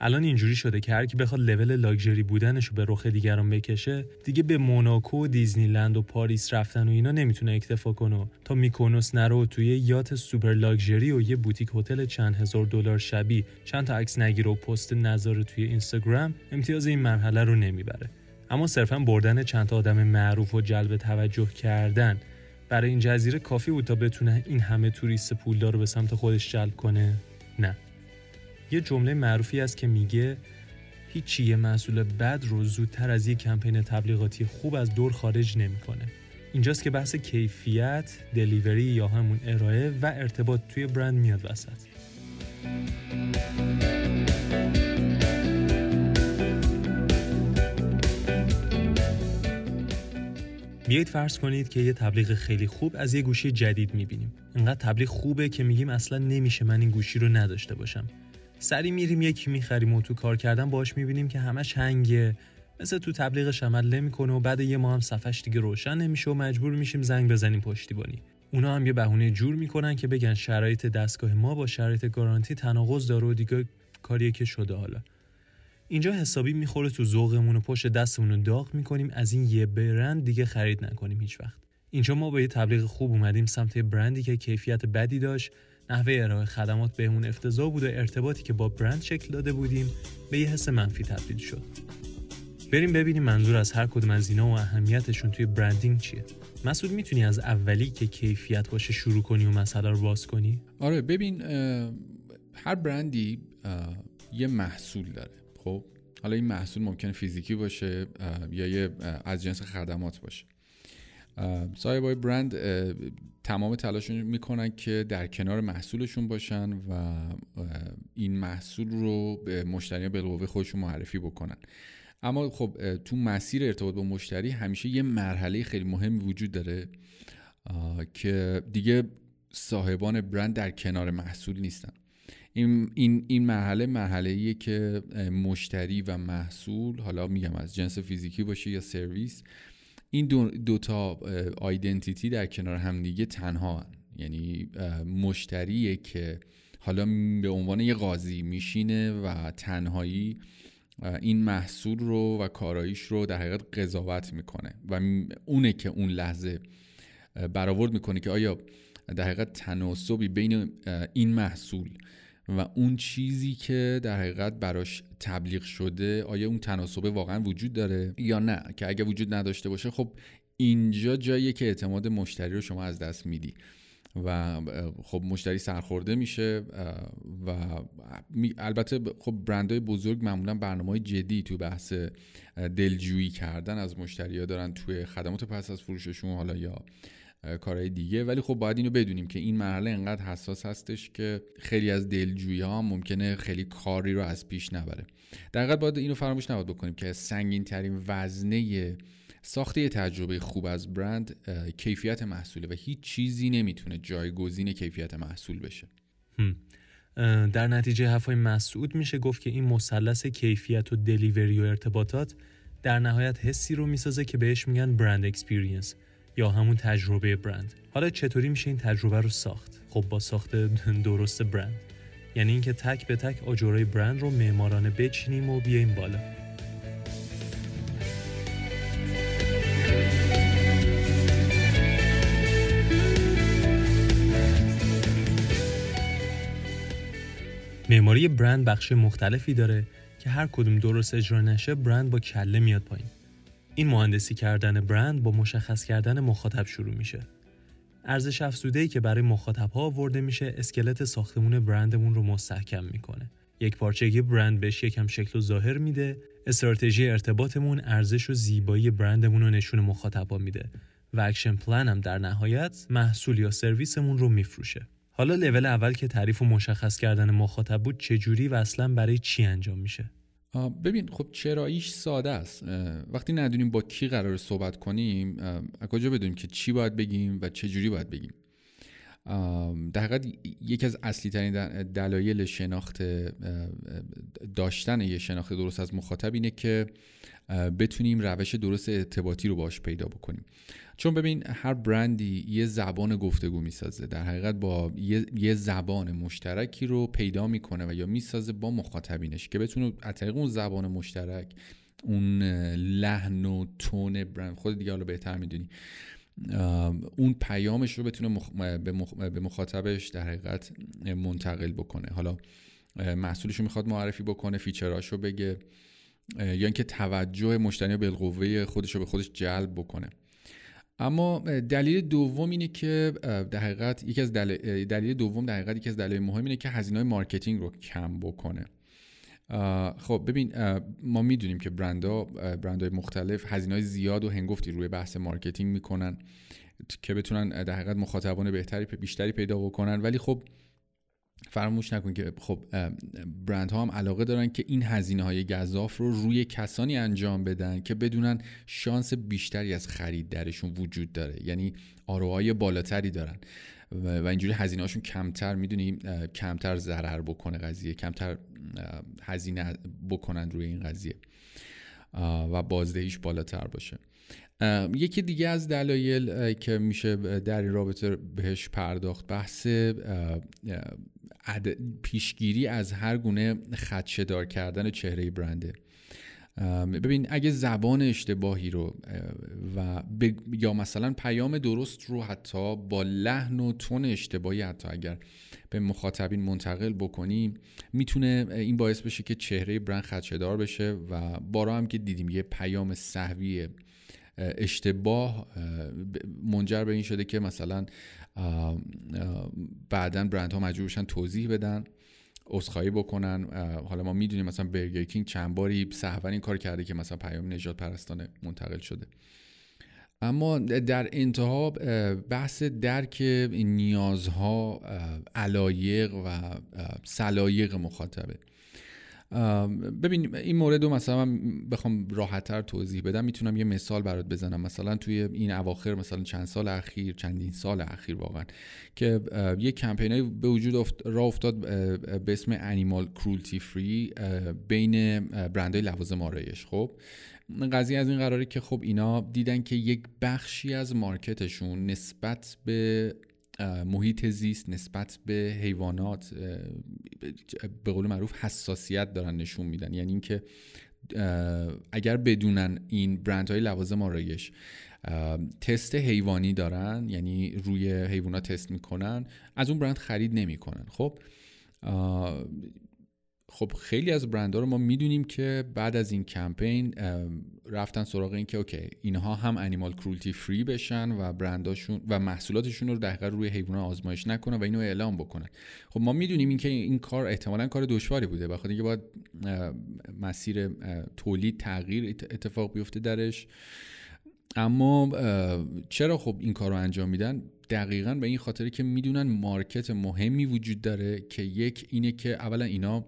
الان اینجوری شده که هر کی بخواد level luxury بودنش رو به رخ دیگران بکشه دیگه به موناکو و دیزنیلند و پاریس رفتن و اینا نمی‌تونه اکتفا کنه. تا میکونوس نره توی yacht super luxury و یه boutique hotel چند هزار دلار شبی چند تا عکس نگیره و پست نذاره توی اینستاگرام امتیاز این مرحله رو نمی‌بره. اما صرفا بردن چند تا آدم معروف و جلب توجه کردن. برای این جزیره کافی بود تا بتونه این همه توریست پولدار رو به سمت خودش جلب کنه؟ نه. یه جمله معروفی است که میگه هیچی یه محصول بد رو زودتر از یه کمپین تبلیغاتی خوب از دور خارج نمی‌کنه. اینجاست که بحث کیفیت، دلیوری یا همون ارائه و ارتباط توی برند میاد وسط. بیایید فرض کنید که یه تبلیغ خیلی خوب از یه گوشی جدید می‌بینیم. اینقدر تبلیغ خوبه که میگیم اصلا نمیشه من این گوشی رو نداشته باشم. سری میریم یکی می‌خریم و تو کار کردن باش می‌بینیم که همش هنگه مثل تو تبلیغش عمل نمی‌کنه و بعد یه ما هم صفحش دیگه روشن نمیشه و مجبور میشیم زنگ بزنیم پشتیبانی. اونا هم یه بهونه جور می‌کنن که بگن شرایط دستگاه ما با شرایط گارانتی تناقض داره و دیگه کاریه که شده حالا. اینجا حسابی می‌خوره تو ذوقمون و پشت دستمون رو داغ می‌کنیم از این یه برند دیگه خرید نکنیم هیچ وقت. اینجا ما با یه تبلیغ خوب اومدیم سمت برندی که کیفیت بدی داشت. نحوه ارائه خدمات بهمون افتضاح بود و ارتباطی که با برند شکل داده بودیم به یه حس منفی تبدیل شد. بریم ببینیم منظور از هر کدوم از اینا و اهمیتشون توی برندینگ چیه. مسعود می‌تونی از اولی که کیفیت باشه شروع کنی و مسئله رو باز کنی؟ آره ببین هر برندی یه محصول داره خب؟ حالا این محصول ممکنه فیزیکی باشه یا یه از جنس خدمات باشه. صاحبای برند تمام تلاششون می‌کنن که در کنار محصولشون باشن و این محصول رو به مشتری بالقوه خودشون معرفی بکنن. اما خب تو مسیر ارتباط با مشتری همیشه یه مرحله خیلی مهمی وجود داره که دیگه صاحبان برند در کنار محصول نیستن. این, این, این مرحله مرحله ایه که مشتری و محصول حالا میگم از جنس فیزیکی باشه یا سرویس این دو, دو تا آیدنتیتی در کنار همدیگه تنها هن. یعنی مشتریه که حالا به عنوان یه قاضی میشینه و تنهایی این محصول رو و کاراییش رو در حقیقت قضاوت می‌کنه و اونه که اون لحظه برآورد می‌کنه که آیا در حقیقت تناسبی بین این محصول و اون چیزی که در حقیقت براش تبلیغ شده آیا اون تناسبه واقعا وجود داره؟ یا نه؟ که اگه وجود نداشته باشه خب اینجا جاییه که اعتماد مشتری رو شما از دست میدی. و خب مشتری سرخورده میشه و البته خب برندهای بزرگ معمولا برنامه های جدی تو بحث دلجویی کردن از مشتری ها دارن توی خدمات پس از فروششون حالا یا کارهای دیگه. ولی خب باید اینو بدونیم که این مرحله انقدر حساس هستش که خیلی از دلجویی ها ممکنه خیلی کاری رو از پیش نبره. در حقیقت باید اینو فراموش نباید بکنیم که سنگین ترین وزنه ساخته تجربه خوب از برند کیفیت محصوله و هیچ چیزی نمی‌تونه جایگزین کیفیت محصول بشه. در نتیجه حرفای مسعود میشه گفت که این مثلث کیفیت و دلیوری و ارتباطات در نهایت حسی رو می‌سازه که بهش میگن brand experience یا همون تجربه برند حالا چطوری میشه این تجربه رو ساخت؟ خب با ساخت درست برند یعنی اینکه تک به تک آجرای برند رو معمارانه بچینیم و بیایم بالا. معماری برند بخش مختلفی داره که هر کدوم درست اجرا نشه برند با کله میاد پایین. این مهندسی کردن برند با مشخص کردن مخاطب شروع میشه. ارزش افزوده که برای مخاطب ها آورده میشه اسکلت ساختمون برندمون رو مستحکم می‌کنه. یک پارچگی برند بهش یکم شکل و ظاهر میده. استراتژی ارتباطمون ارزش و زیبایی برندمون رو نشون مخاطبا میده و action plan هم در نهایت محصول یا سرویسمون رو میفروشه. حالا لول اول که تعریف و مشخص کردن مخاطب بود چجوری و اصلا برای چی انجام میشه؟ ببین خب چراییش ساده است. وقتی ندونیم با کی قرار صحبت کنیم از کجا بدونیم که چی باید بگیم و چه جوری باید بگیم؟ در حقیقت یکی از اصلی ترین دلایل شناخت داشتن یه شناخت درست از مخاطب اینه که بتونیم روش درست ارتباطی رو باش پیدا بکنیم. چون ببین هر برندی یه زبان گفتگو می‌سازه. در حقیقت با یه, زبان مشترکی رو پیدا می‌کنه و یا می‌سازه با مخاطبینش که بتونه از طریق اون زبان مشترک اون لحن و tone برند خود دیگه حالا بهتر می‌دونی اون پیامش رو بتونه به مخاطبش در حقیقت منتقل بکنه. حالا محصولش رو می‌خواد معرفی بکنه feature اش رو بگه یا اینکه توجه مشتری بالقوه خودش رو به خودش جلب بکنه. اما دلیل دوم اینه که در حقیقت یکی از دلیل, دوم در حقیقت یکی از دلایل مهم اینه که هزینه marketing رو کم بکنه. خب ببین ما می‌دونیم که برندها برندهای مختلف هزینه زیاد و هنگفتی روی بحث marketing می‌کنن که بتونن در حقیقت مخاطبان بهتری بیشتری پیدا بکنن. ولی خب فراموش نکن که خب برند ها هم علاقه دارن که این هزینه های گزاف رو روی کسانی انجام بدن که بدونن شانس بیشتری از خرید درشون وجود داره. یعنی ROI های بالاتری دارن. و اینجوری هزینه هاشون کمتر می‌دونیم کمتر ضرر بکنه قضیه کمتر هزینه بکنن روی این قضیه و بازدهیش بالاتر باشه. یکی دیگه از دلایل که میشه در این رابطه بهش پرداخت بحث پیشگیری از هر گونه خدشدار کردن چهره برنده. ببین اگه زبان اشتباهی رو و یا مثلا پیام درست رو حتی با لحن و تون اشتباهی حتی اگر به مخاطبین منتقل بکنیم می‌تونه این باعث بشه که چهره برند خدشدار بشه. و بارا هم که دیدیم یه پیام صحوی اشتباه منجر به این شده که مثلا بعدا برند ها مجبور بشن توضیح بدن عذرخواهی بکنن. حالا ما می‌دونیم مثلا برگر کینگ چند باری صحبا این کار کرده که مثلا پیام نجات پرستانه منتقل شده. اما در انتها بحث درک نیازها علایق و سلایق مخاطبه. ببین این مورد رو مثلا بخوام راحتتر توضیح بدم. می‌تونم یه مثال برات بزنم. مثلا توی این اواخر مثلا چند سال اخیر چندین سال اخیر واقعا که یه کمپینای به وجود راه افتاد به اسم انیمال کرولتی فری بین برندهای لوازم آرایش. خب قضیه از این قراره که خب اینا دیدن که یک بخشی از مارکتشون نسبت به محیط زیست نسبت به حیوانات به قول معروف حساسیت دارن نشون میدن. یعنی اینکه اگر بدونن این برند های لوازم آرایش تست حیوانی دارن یعنی روی حیوانات تست می‌کنن از اون برند خرید نمی‌کنن. خب خب خیلی از برندها رو ما می‌دونیم که بعد از این کمپین رفتن سراغ این که اوکی اینها هم انیمال کرولتی فری بشن و برنداشون و محصولاتشون رو دقیقا روی حیوانات آزمایش نکنن و اینو اعلام بکنن. خب ما می‌دونیم این که این کار احتمالا کار دشواری بوده بخاطر اینکه باید مسیر تولید تغییر اتفاق بیفته درش. اما چرا خب این کار رو انجام میدن؟ دقیقا به این خاطر که می‌دونن مارکت مهمی وجود داره که یک اینه که اولا اینا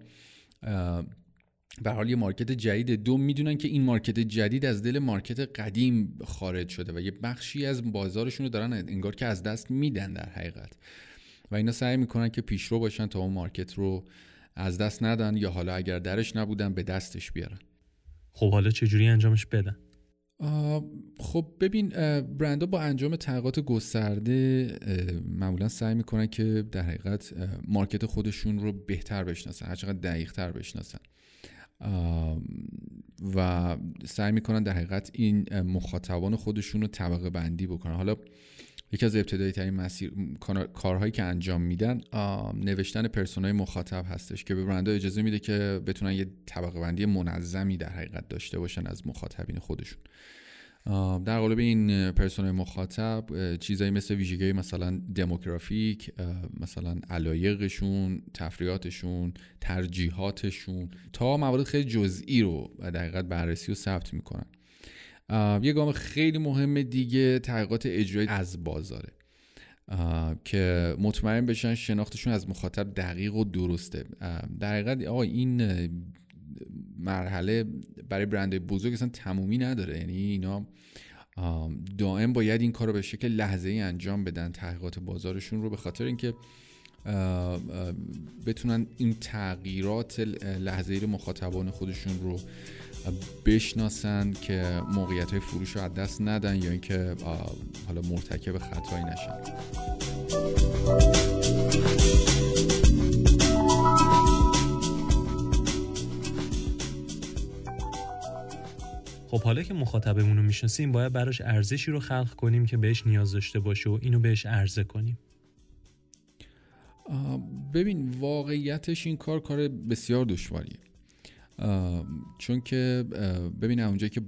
به حال یه market جدید دو می‌دونن که این market جدید از دل market قدیم خارج شده و یه بخشی از بازارشون رو دارن انگار که از دست میدن در حقیقت. و اینا سعی می‌کنن که پیشرو باشن تا اون market رو از دست ندن یا حالا اگر درش نبودن به دستش بیارن. خب حالا چجوری انجامش بدن؟ خب ببین برندها با انجام تحقیقات گسترده معمولا سعی می‌کنن که در حقیقت مارکت خودشون رو بهتر بشناسن هرچقدر دقیق تر بشناسن. و سعی می‌کنن در حقیقت این مخاطبان خودشون رو طبقه بندی بکنن. حالا یکی از ابتدایی ترین مسیر کارهایی که انجام میدن نوشتن پرسونای مخاطب هستش که به برندها اجازه میده که بتونن یه طبقه بندی منظمی در حقیقت داشته باشن از مخاطبین خودشون. در قالب این پرسون مخاطب چیزایی مثل ویژگی مثلا دموگرافیک مثلا علایقشون تفریاتشون ترجیحاتشون تا موارد خیلی جزئی رو در حقیقت بررسی و ثبت می‌کنن. یه گام خیلی مهم دیگه تحقیقات اجرایی از بازاره. که مطمئن بشن شناختشون از مخاطب دقیق و درسته. در حقیقت آقا این مرحله برای برند بزرگ اصلا تمومی نداره. یعنی اینا دائم باید این کار رو به شکل لحظه ای انجام بدن تحقیقات بازارشون رو به خاطر اینکه بتونن این تغییرات لحظه ای مخاطبان خودشون رو بشناسن که موقعیت های فروش رو از دست ندن یا اینکه حالا مرتکب خطایی نشن. خب حالا که مخاطبمون رو می‌شناسیم باید براش ارزشی رو خلق کنیم که بهش نیاز داشته باشه و اینو بهش عرضه کنیم. ببین واقعیتش این کار کار بسیار دشواریه. چون که ببین اونجا که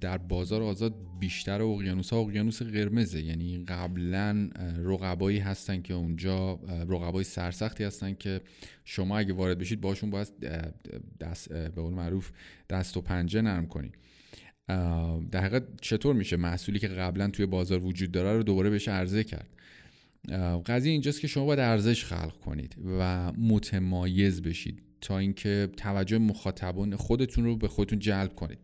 در بازار آزاد بیشتر اقیانوس ها اقیانوس قرمزه. یعنی قبلا رقبایی هستن که اونجا رقبای سرسختی هستن که شما اگه وارد بشید باشون باید دست به قول معروف دست و پنجه نرم کنید در حقیقت چطور میشه محصولی که قبلا توی بازار وجود داره رو دوباره بهش عرضه کرد؟ قضیه اینجاست که شما باید ارزش خلق کنید و متمایز بشید. تا اینکه توجه مخاطبان خودتون رو به خودتون جلب کنید.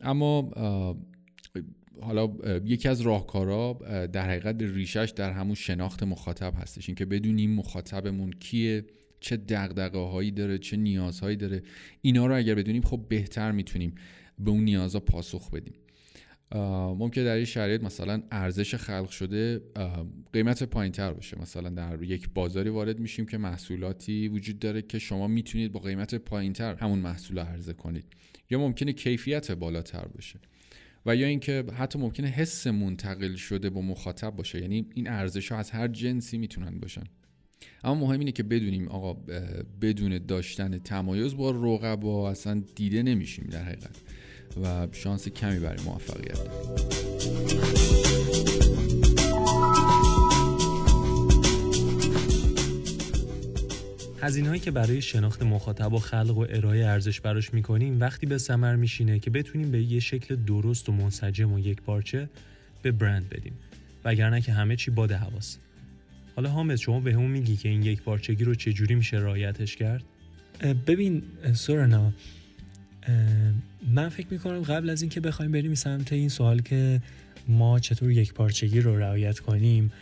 اما حالا یکی از راهکارا در حقیقت ریشش در همون شناخت مخاطب هستش. اینکه بدونیم مخاطبمون کیه چه دقدقه هایی داره چه نیازهایی داره. اینا رو اگر بدونیم خب بهتر می‌تونیم به اون نیازها پاسخ بدیم. ممکن در این شرایط مثلا ارزش خلق شده قیمت پایین تر باشه. مثلا در یک بازاری وارد میشیم که محصولاتی وجود داره که شما می‌تونید با قیمت پایین تر همون محصول رو عرضه کنید. یا ممکنه کیفیت بالاتر باشه. و یا اینکه حتی ممکنه حس منتقل شده با مخاطب باشه. یعنی این ارزش ها از هر جنسی می‌تونن باشن. اما مهم اینه که بدونیم آقا بدون داشتن تمایز با رقبا اصلا دیده نمیشیم در حقیقت. و شانس کمی برای موفقیت هزینه هایی که برای شناخت مخاطب و خلق و ارائه ارزش براش می‌کنیم وقتی به ثمر میشینه که بتونیم به یه شکل درست و منسجم و یک پارچه به برند بدیم. وگرنه که همه چی باد حواس حالا حامد شما به همون میگی که این یک پارچگی رو چجوری میشه رایتش کرد؟ ببین سورنا من فکر می‌کنم قبل از اینکه بخوایم بریم سمت این سوال که ما چطور یک پارچگی رو رعایت کنیم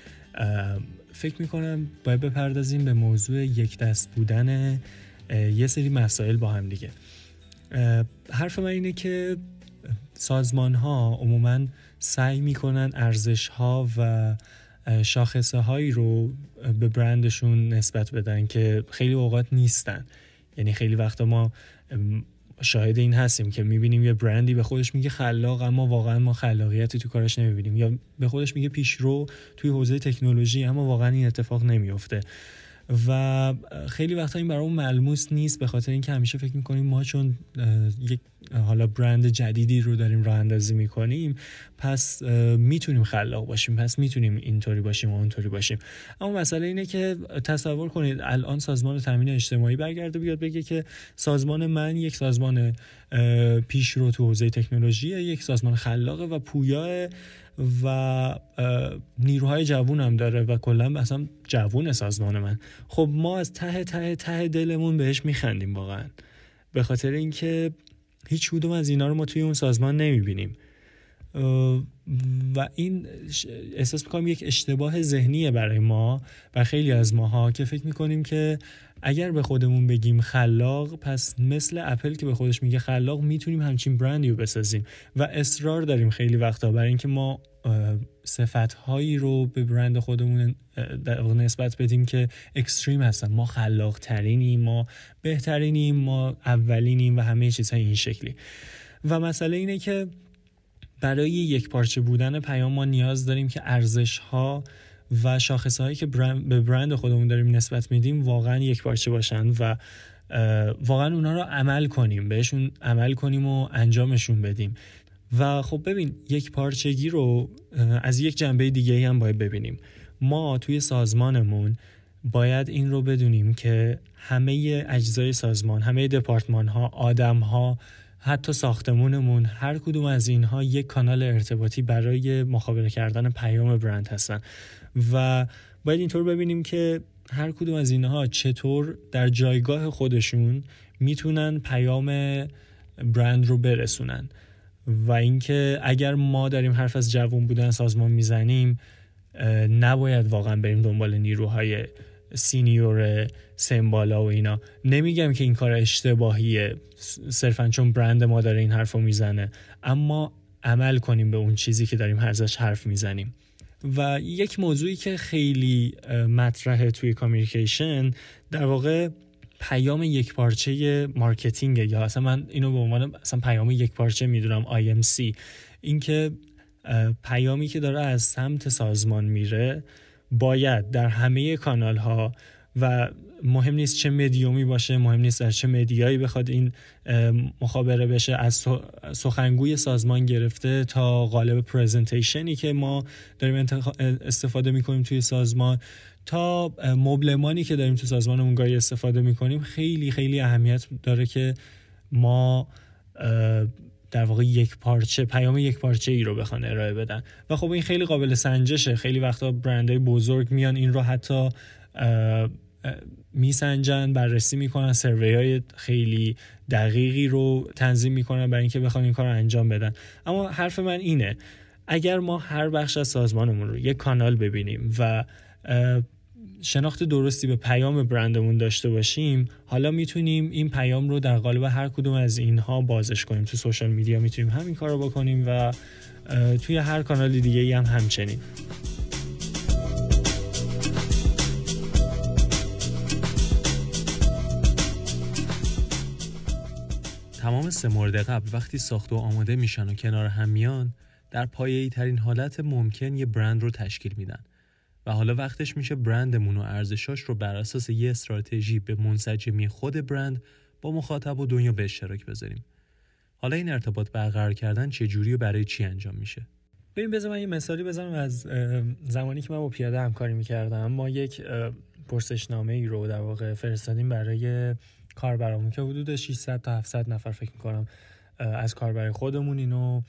فکر می‌کنم باید بپردازیم به موضوع یک دست بودن یه سری مسائل با هم دیگه. حرف من اینه که سازمان ها عموما سعی می‌کنن ارزش ها و شاخصه هایی رو به برندشون نسبت بدن که خیلی اوقات نیستن. یعنی خیلی وقتا ما شاهد این هستیم که می‌بینیم یه برندی به خودش میگه خلاق اما واقعا ما خلاقیتی تو کارش نمی‌بینیم. یا به خودش میگه پیشرو توی حوزه تکنولوژی اما واقعا این اتفاق نمیافته. و خیلی وقتا این برای ملموس نیست به خاطر اینکه همیشه فکر می‌کنیم ما چون یک حالا برند جدیدی رو داریم راه اندازی می‌کنیم پس می‌تونیم خلاق باشیم پس می‌تونیم اینطوری باشیم و اونطوری باشیم. اما مسئله اینه که تصور کنید الان سازمان تامین اجتماعی برگرده بیاد بگه که سازمان من یک سازمان پیشرو تو حوزه تکنولوژی یک سازمان خلاقه و پویا و نیروهای جوون هم داره و کلا اصلا جوون سازمان من. خب ما از ته ته ته دلمون بهش میخندیم واقعا. به خاطر اینکه هیچ کدوم از اینا رو ما توی اون سازمان نمی‌بینیم. و این احساس می‌کنم یک اشتباه ذهنیه برای ما و خیلی از ماها که فکر می‌کنیم که اگر به خودمون بگیم خلاق پس مثل اپل که به خودش میگه خلاق می‌تونیم همچین برندی رو بسازیم. و اصرار داریم خیلی وقتا برای اینکه ما صفت هایی رو به برند خودمون نسبت بدیم که اکستریم هستن. ما خلاق ترینیم ما بهترینیم ما اولینیم و همه چیزهای این شکلی. و مسئله اینه که برای یک پارچه بودن پیام ما نیاز داریم که ارزش ها و شاخص هایی که به برند خودمون داریم نسبت میدیم واقعا یک پارچه باشن و واقعا اونا رو عمل کنیم بهشون عمل کنیم و انجامشون بدیم. و خب ببین یک پارچگی رو از یک جنبه دیگه هم باید ببینیم. ما توی سازمانمون باید این رو بدونیم که همه اجزای سازمان همه دپارتمان ها آدم ها حتی ساختمونمون هر کدوم از اینها یک کانال ارتباطی برای مخابره کردن پیام برند هستن. و باید اینطور ببینیم که هر کدوم از اینها چطور در جایگاه خودشون می‌تونن پیام برند رو برسونن. و اینکه اگر ما داریم حرف از جوان بودن سازمان می‌زنیم نباید واقعا بریم دنبال نیروهای سینیور سمبالا و اینا. نمیگم که این کار اشتباهیه. صرفا چون برند ما داره این حرف رو می‌زنه. اما عمل کنیم به اون چیزی که داریم ازش حرف می‌زنیم. و یک موضوعی که خیلی مطرحه توی کامیکیشن در واقع پیام یک پارچه marketing یا اصلا من اینو به عنوان اصلا پیام یک پارچه می‌دونم IMC اینکه پیامی که داره از سمت سازمان میره باید در همه کانال ها و مهم نیست چه مدیومی باشه مهم نیست در چه media یی بخواد این مخابره بشه. از سخنگوی سازمان گرفته تا قالب presentation ی که ما داریم استفاده می‌کنیم توی سازمان. تا مبلمانی که داریم تو سازمانمون گاهی استفاده می‌کنیم خیلی خیلی اهمیت داره که ما در واقع یک پارچه پیام یک پارچه ای رو بخوان ارائه بدن. و خب این خیلی قابل سنجشه. خیلی وقتا برندهای بزرگ میان این رو حتی میسنجن بررسی می‌کنن سروی های خیلی دقیقی رو تنظیم می‌کنن برای اینکه بخوان این کار رو انجام بدن. اما حرف من اینه اگر ما هر بخش از سازمانمون رو یک کانال ببینیم و شناخت درستی به پیام برندمون داشته باشیم حالا می‌تونیم این پیام رو در قالب هر کدوم از اینها بازش کنیم. تو سوشال میدیا می‌تونیم همین کار رو بکنیم و توی هر کانال دیگه هم همچنین. سه مورد قبل وقتی ساخته و آماده میشن و کنار هم میان در پایه‌ای ترین حالت ممکن یه برند رو تشکیل میدن و حالا وقتش میشه برندمون و ارزشاش رو بر اساس یه استراتژی به منسجمی خود برند با مخاطب و دنیا به اشتراک بذاریم. حالا این ارتباط برقرار کردن چه جوری و برای چی انجام میشه؟ ببین بذار من یه مثالی بزنم از زمانی که من با پیاده همکاری می‌کردم ما یک پرسشنامه ای رو در واقع فرستادیم برای کاربرامون که حدود 600 تا 700 نفر فکر می‌کنم از کاربر خودمون اینو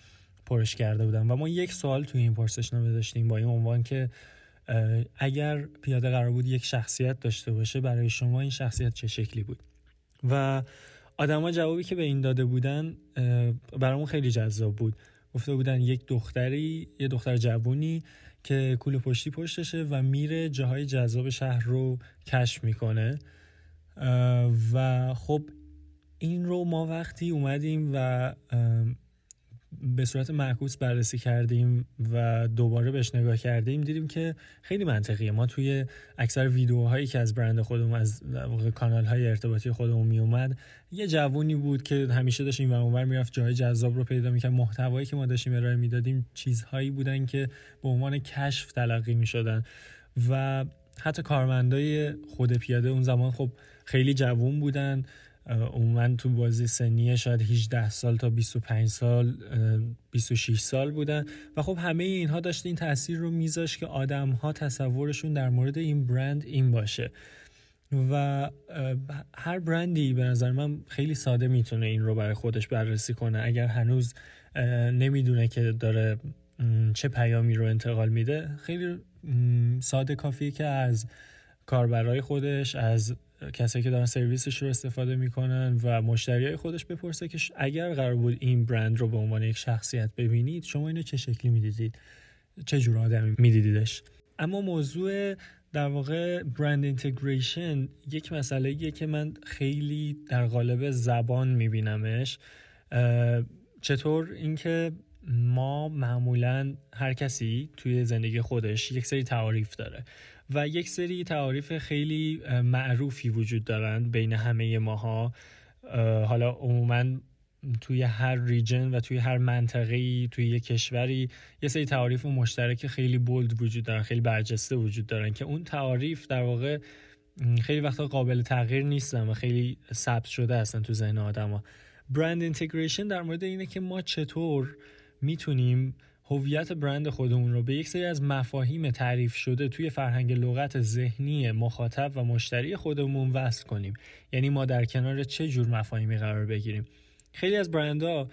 پرش کرده بودن. و ما یک سوال توی این پرسشنامه داشتیم با این عنوان که اگر پیاده قرار بود یک شخصیت داشته باشه برای شما این شخصیت چه شکلی بود؟ و آدما جوابی که به این داده بودن برامون خیلی جذاب بود. گفته بودن یک دختری یه دختر جوونی که کوله پشتی پشتشه و میره جاهای جذاب شهر رو کشف می‌کنه. و خب این رو ما وقتی اومدیم و به صورت معکوس بررسی کردیم و دوباره بهش نگاه کردیم دیدیم که خیلی منطقیه. ما توی اکثر ویدیوهایی که از برند خودمون از کانال های ارتباطی خودمون می اومد یه جوونی بود که همیشه داشت این اونور می‌رفت جای جذاب رو پیدا می‌کرد. محتوایی که ما داشتیم ارائه می‌دادیم چیزهایی بودن که به عنوان کشف تلقی می‌شدن. و حتی کارمندای خود پیاده اون زمان خب خیلی جوون بودن. عموما تو بازی سنی شاید 18 سال تا 25 سال 26 سال بودن. و خب همه اینها داشت این تاثیر رو میذاشت که آدم ها تصورشون در مورد این برند این باشه. و هر برندی به نظر من خیلی ساده می‌تونه این رو برای خودش بررسی کنه. اگر هنوز نمی‌دونه که داره چه پیامی رو انتقال میده خیلی ساده کافیه که از کاربرای خودش از کسایی که دارن سرویسش رو استفاده می‌کنن و مشتری خودش بپرسه که اگر قرار بود این برند رو به عنوان یک شخصیت ببینید شما اینو چه شکلی می‌دیدید؟ چه جور آدمی میدیدیدش؟ اما موضوع در واقع برند اینتگریشن یک مسئله که من خیلی در قالب زبان میبینمش. چطور اینکه ما معمولا هر کسی توی زندگی خودش یک سری تعاریف داره. و یک سری تعاریف خیلی معروفی وجود دارند بین همه ماها. حالا عموما توی هر ریجن و توی هر منطقه توی یک کشوری یه سری تعاریف مشترک خیلی بولد وجود دارن خیلی برجسته وجود دارن که اون تعاریف در واقع خیلی وقتا قابل تغییر نیستن و خیلی ثبت شده هستن تو ذهن آدما. برند اینتگریشن در مورد اینه که ما چطور می‌تونیم هویت برند خودمون رو به یک سری از مفاهیم تعریف شده توی فرهنگ لغت ذهنی مخاطب و مشتری خودمون وصل کنیم. یعنی ما در کنار چه جور مفاهیمی قرار بگیریم؟ خیلی از برندها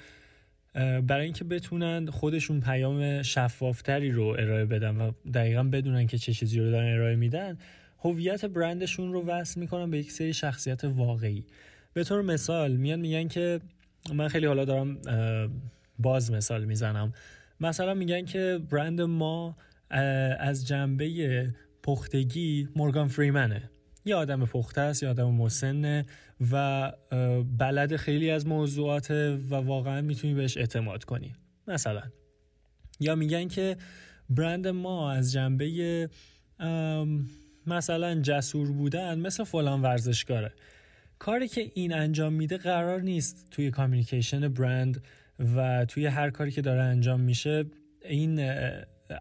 برای اینکه بتونن خودشون پیام شفافتری رو ارائه بدن و دقیقا بدونن که چه چیزی رو دارن ارائه میدن هویت برندشون رو وصل می‌کنن به یک سری شخصیت واقعی. به طور مثال میان میگن که من خیلی حالا دارم باز مثال می‌زنم. مثلا میگن که برند ما از جنبه پختگی مورگان فریمنه. یه آدم پخته است یه آدم مسنه و بلد خیلی از موضوعات و واقعا می‌تونی بهش اعتماد کنی. مثلا. یا میگن که برند ما از جنبه مثلا جسور بودن مثل فلان ورزشکاره. کاری که این انجام میده قرار نیست توی کامیونیکیشن برند و توی هر کاری که داره انجام میشه این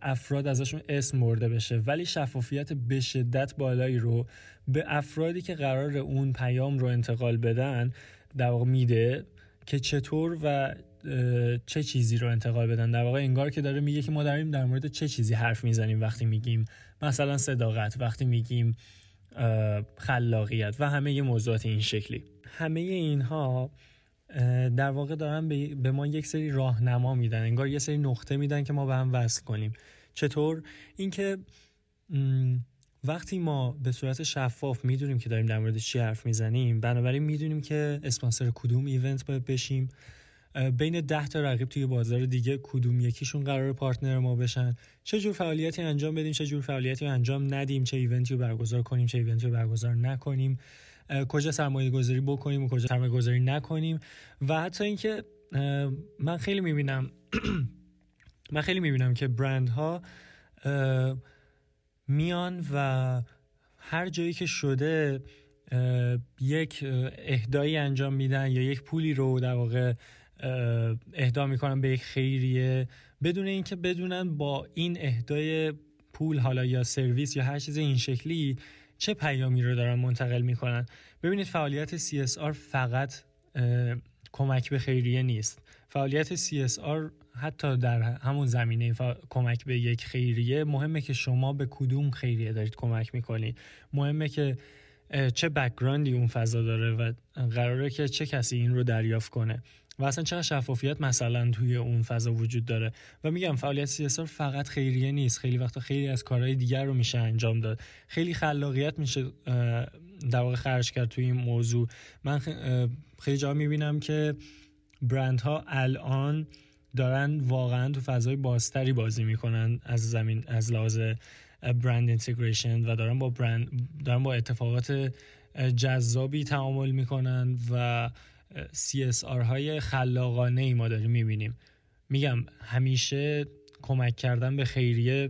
افراد ازشون اسم برده بشه. ولی شفافیت به شدت بالایی رو به افرادی که قرار اون پیام رو انتقال بدن در واقع میده که چطور و چه چیزی رو انتقال بدن. در واقع انگار که داره میگه که ما داریم در مورد چه چیزی حرف می‌زنیم وقتی میگیم؟ مثلا صداقت وقتی میگیم خلاقیت و همه یه موضوعات این شکلی. همه اینها در واقع دارن به ما یک سری راهنما میدن انگار یه سری نقطه میدن که ما به هم وصل کنیم. چطور؟ اینکه وقتی ما به صورت شفاف می‌دونیم که داریم در مورد چی حرف می‌زنیم بنابراین می‌دونیم که اسپانسر کدوم ایونت باید بشیم. بین ده تا رقیب توی بازار دیگه کدوم یکیشون قرار پارتنر ما بشن؟ چه جور فعالیتی انجام بدیم چه جور فعالیتی انجام ندیم چه ایونتی رو برگزار کنیم چه ایونتی رو برگزار نکنیم؟ کجا سرمایه گذاری بکنیم و کجا سرمایه گذاری نکنیم. و حتی اینکه من خیلی می‌بینم من خیلی می‌بینم که برند ها میان و هر جایی که شده یک اهدایی انجام میدن یا یک پولی رو در واقع اهدا می‌کنن به یک خیریه بدون اینکه بدونن با این اهدای پول حالا یا سرویس یا هر چیز این شکلی چه پیامی رو دارن منتقل می‌کنن؟ ببینید فعالیت CSR فقط کمک به خیریه نیست. فعالیت CSR حتی در همون زمینه کمک به یک خیریه مهمه که شما به کدوم خیریه دارید کمک می‌کنید. مهمه که چه بکگراندی اون فضا داره و قراره که چه کسی این رو دریافت کنه. و اصلا چقدر شفافیت مثلا توی اون فضا وجود داره. و میگم فعالیت سیاسار فقط خیریه نیست. خیلی وقتا خیلی از کارهای دیگر رو میشه انجام داد. خیلی خلاقیت میشه در واقع خرج کرد توی این موضوع. من خیلی جا می‌بینم که برندها الان دارن واقعا تو فضای بازتری بازی می‌کنن از زمین از لحاظ برند اینتگریشن و دارن با برند دارن با اتفاقات جذابی تعامل می‌کنن و CSR های خلاقانه ای ما داریم می‌بینیم. میگم همیشه کمک کردن به خیریه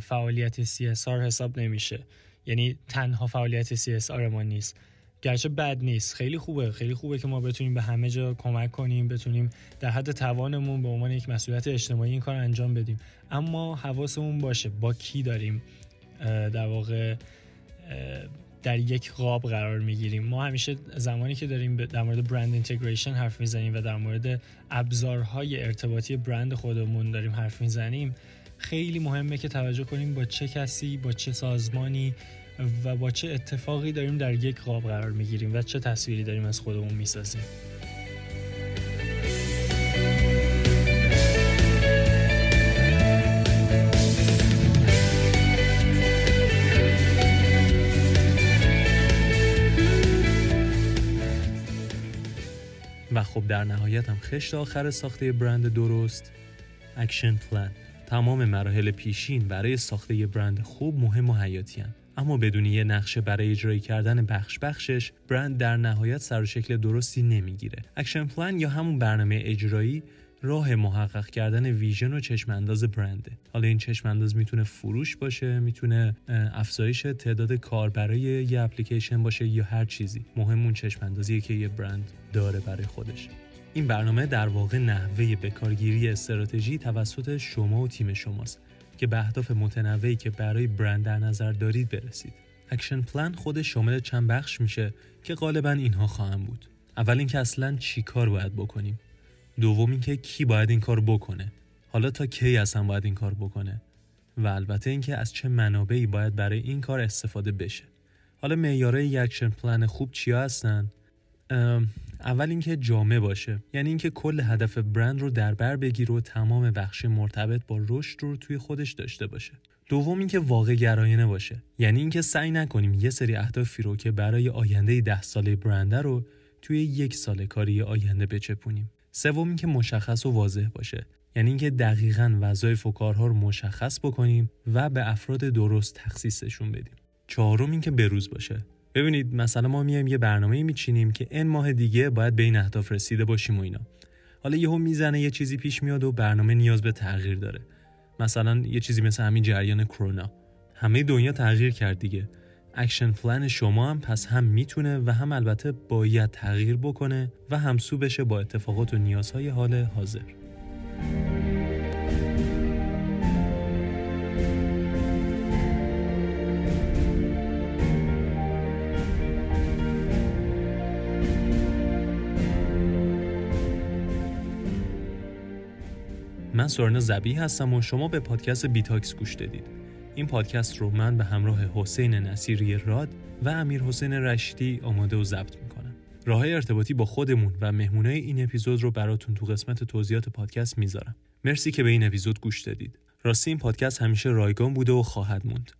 فعالیت CSR حساب نمیشه. یعنی تنها فعالیت CSR ما نیست. گرچه بد نیست. خیلی خوبه. خیلی خوبه که ما بتونیم به همه جا کمک کنیم بتونیم در حد توانمون به عنوان یک مسئولیت اجتماعی این کار انجام بدیم. اما حواسمون باشه با کی داریم در واقع در یک قاب قرار می‌گیریم. ما همیشه زمانی که داریم در مورد برند اینتگریشن حرف می‌زنیم و در مورد ابزارهای ارتباطی برند خودمون داریم حرف می‌زنیم خیلی مهمه که توجه کنیم با چه کسی با چه سازمانی و با چه اتفاقی داریم در یک قاب قرار می‌گیریم و چه تصویری داریم از خودمون می‌سازیم. و خب در نهایت هم خشت آخر ساخت برند درست action plan تمام مراحل پیشین برای ساخته یه برند خوب مهم و حیاتی هم. اما بدون یه نقشه برای اجرای کردن بخش بخشش برند در نهایت سر و شکل درستی نمی‌گیره action plan یا همون برنامه اجرایی راه محقق کردن vision و چشم انداز برنده حالا این چشم انداز می‌تونه فروش باشه می‌تونه افزایش تعداد کاربرای یه اپلیکیشن باشه یا هر چیزی مهم اون چشم اندازیه که یه برند داره برای خودش این برنامه در واقع نحوه بکارگیری استراتژی توسط شما و تیم شماست که به اهداف متنوعی که برای برند در نظر دارید برسید. action plan خود شامل چند بخش میشه که غالبا اینها خواهند بود. اول اینکه اصلا چی کار باید بکنیم. دوم اینکه کی باید این کار بکنه. حالا تا کی اصلا باید این کار بکنه؟ و البته اینکه از چه منابعی باید برای این کار استفاده بشه. حالا معیارهای یک action plan خوب چیا هستن؟ اول اینکه جامع باشه. یعنی اینکه کل هدف برند رو در بر بگیره و تمام بخش مرتبط با رشد رو توی خودش داشته باشه. دوم اینکه واقع گرایانه باشه. یعنی اینکه سعی نکنیم یه سری اهدافی رو که برای آینده ده ساله برنده رو توی یک سال کاری آینده بچپونیم. سوم اینکه مشخص و واضح باشه. یعنی اینکه دقیقا وظایف و کارها رو مشخص بکنیم و به افراد درست تخصیصشون بدیم. چهارم اینکه بروز باشه. ببینید مثلا ما میایم یه برنامه میچینیم که این ماه دیگه باید به این اهداف رسیده باشیم و اینا. حالا یهو می‌زنه یه چیزی پیش میاد و برنامه نیاز به تغییر داره. مثلا یه چیزی مثل همین جریان کرونا. همه دنیا تغییر کرد دیگه. action plan شما هم پس هم می‌تونه و هم البته باید تغییر بکنه و همسو بشه با اتفاقات و نیازهای حال حاضر من سورنا زبی هستم و شما به پادکست بیتاکس گوش دادید. این پادکست رو من به همراه حسین نصیری راد و امیر حسین رشدی آماده و ضبط می‌کنم. راه ارتباطی با خودمون و مهمونای این اپیزود رو براتون تو قسمت توضیحات پادکست می‌ذارم. مرسی که به این اپیزود گوش دادید. راستی این پادکست همیشه رایگان بوده و خواهد موند.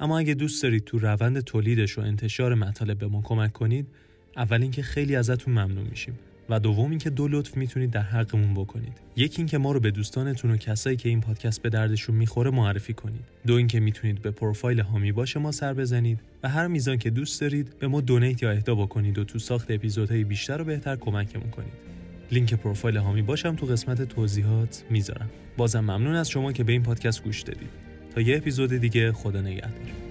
اما اگه دوست دارید تو روند تولیدش و انتشار مطالب به ما کمک کنید، اول اینکه خیلی ازتون ممنون میشیم. و دوم اینکه دو لطف می‌تونید در حقمون بکنید. یکی اینکه ما رو به دوستانتون و کسایی که این پادکست به دردشون می‌خوره معرفی کنید. دو اینکه می‌تونید به پروفایل هامی باشه ما سر بزنید و هر میزان که دوست دارید به ما دونیت یا اهدا بکنید و تو ساخت اپیزودهای بیشتر و بهتر کمکمون کنید. لینک پروفایل هامی باشم تو قسمت توضیحات می‌ذارم. بازم ممنون از شما که به این پادکست گوش دادید. تا یه اپیزود دیگه خدا نگهدار.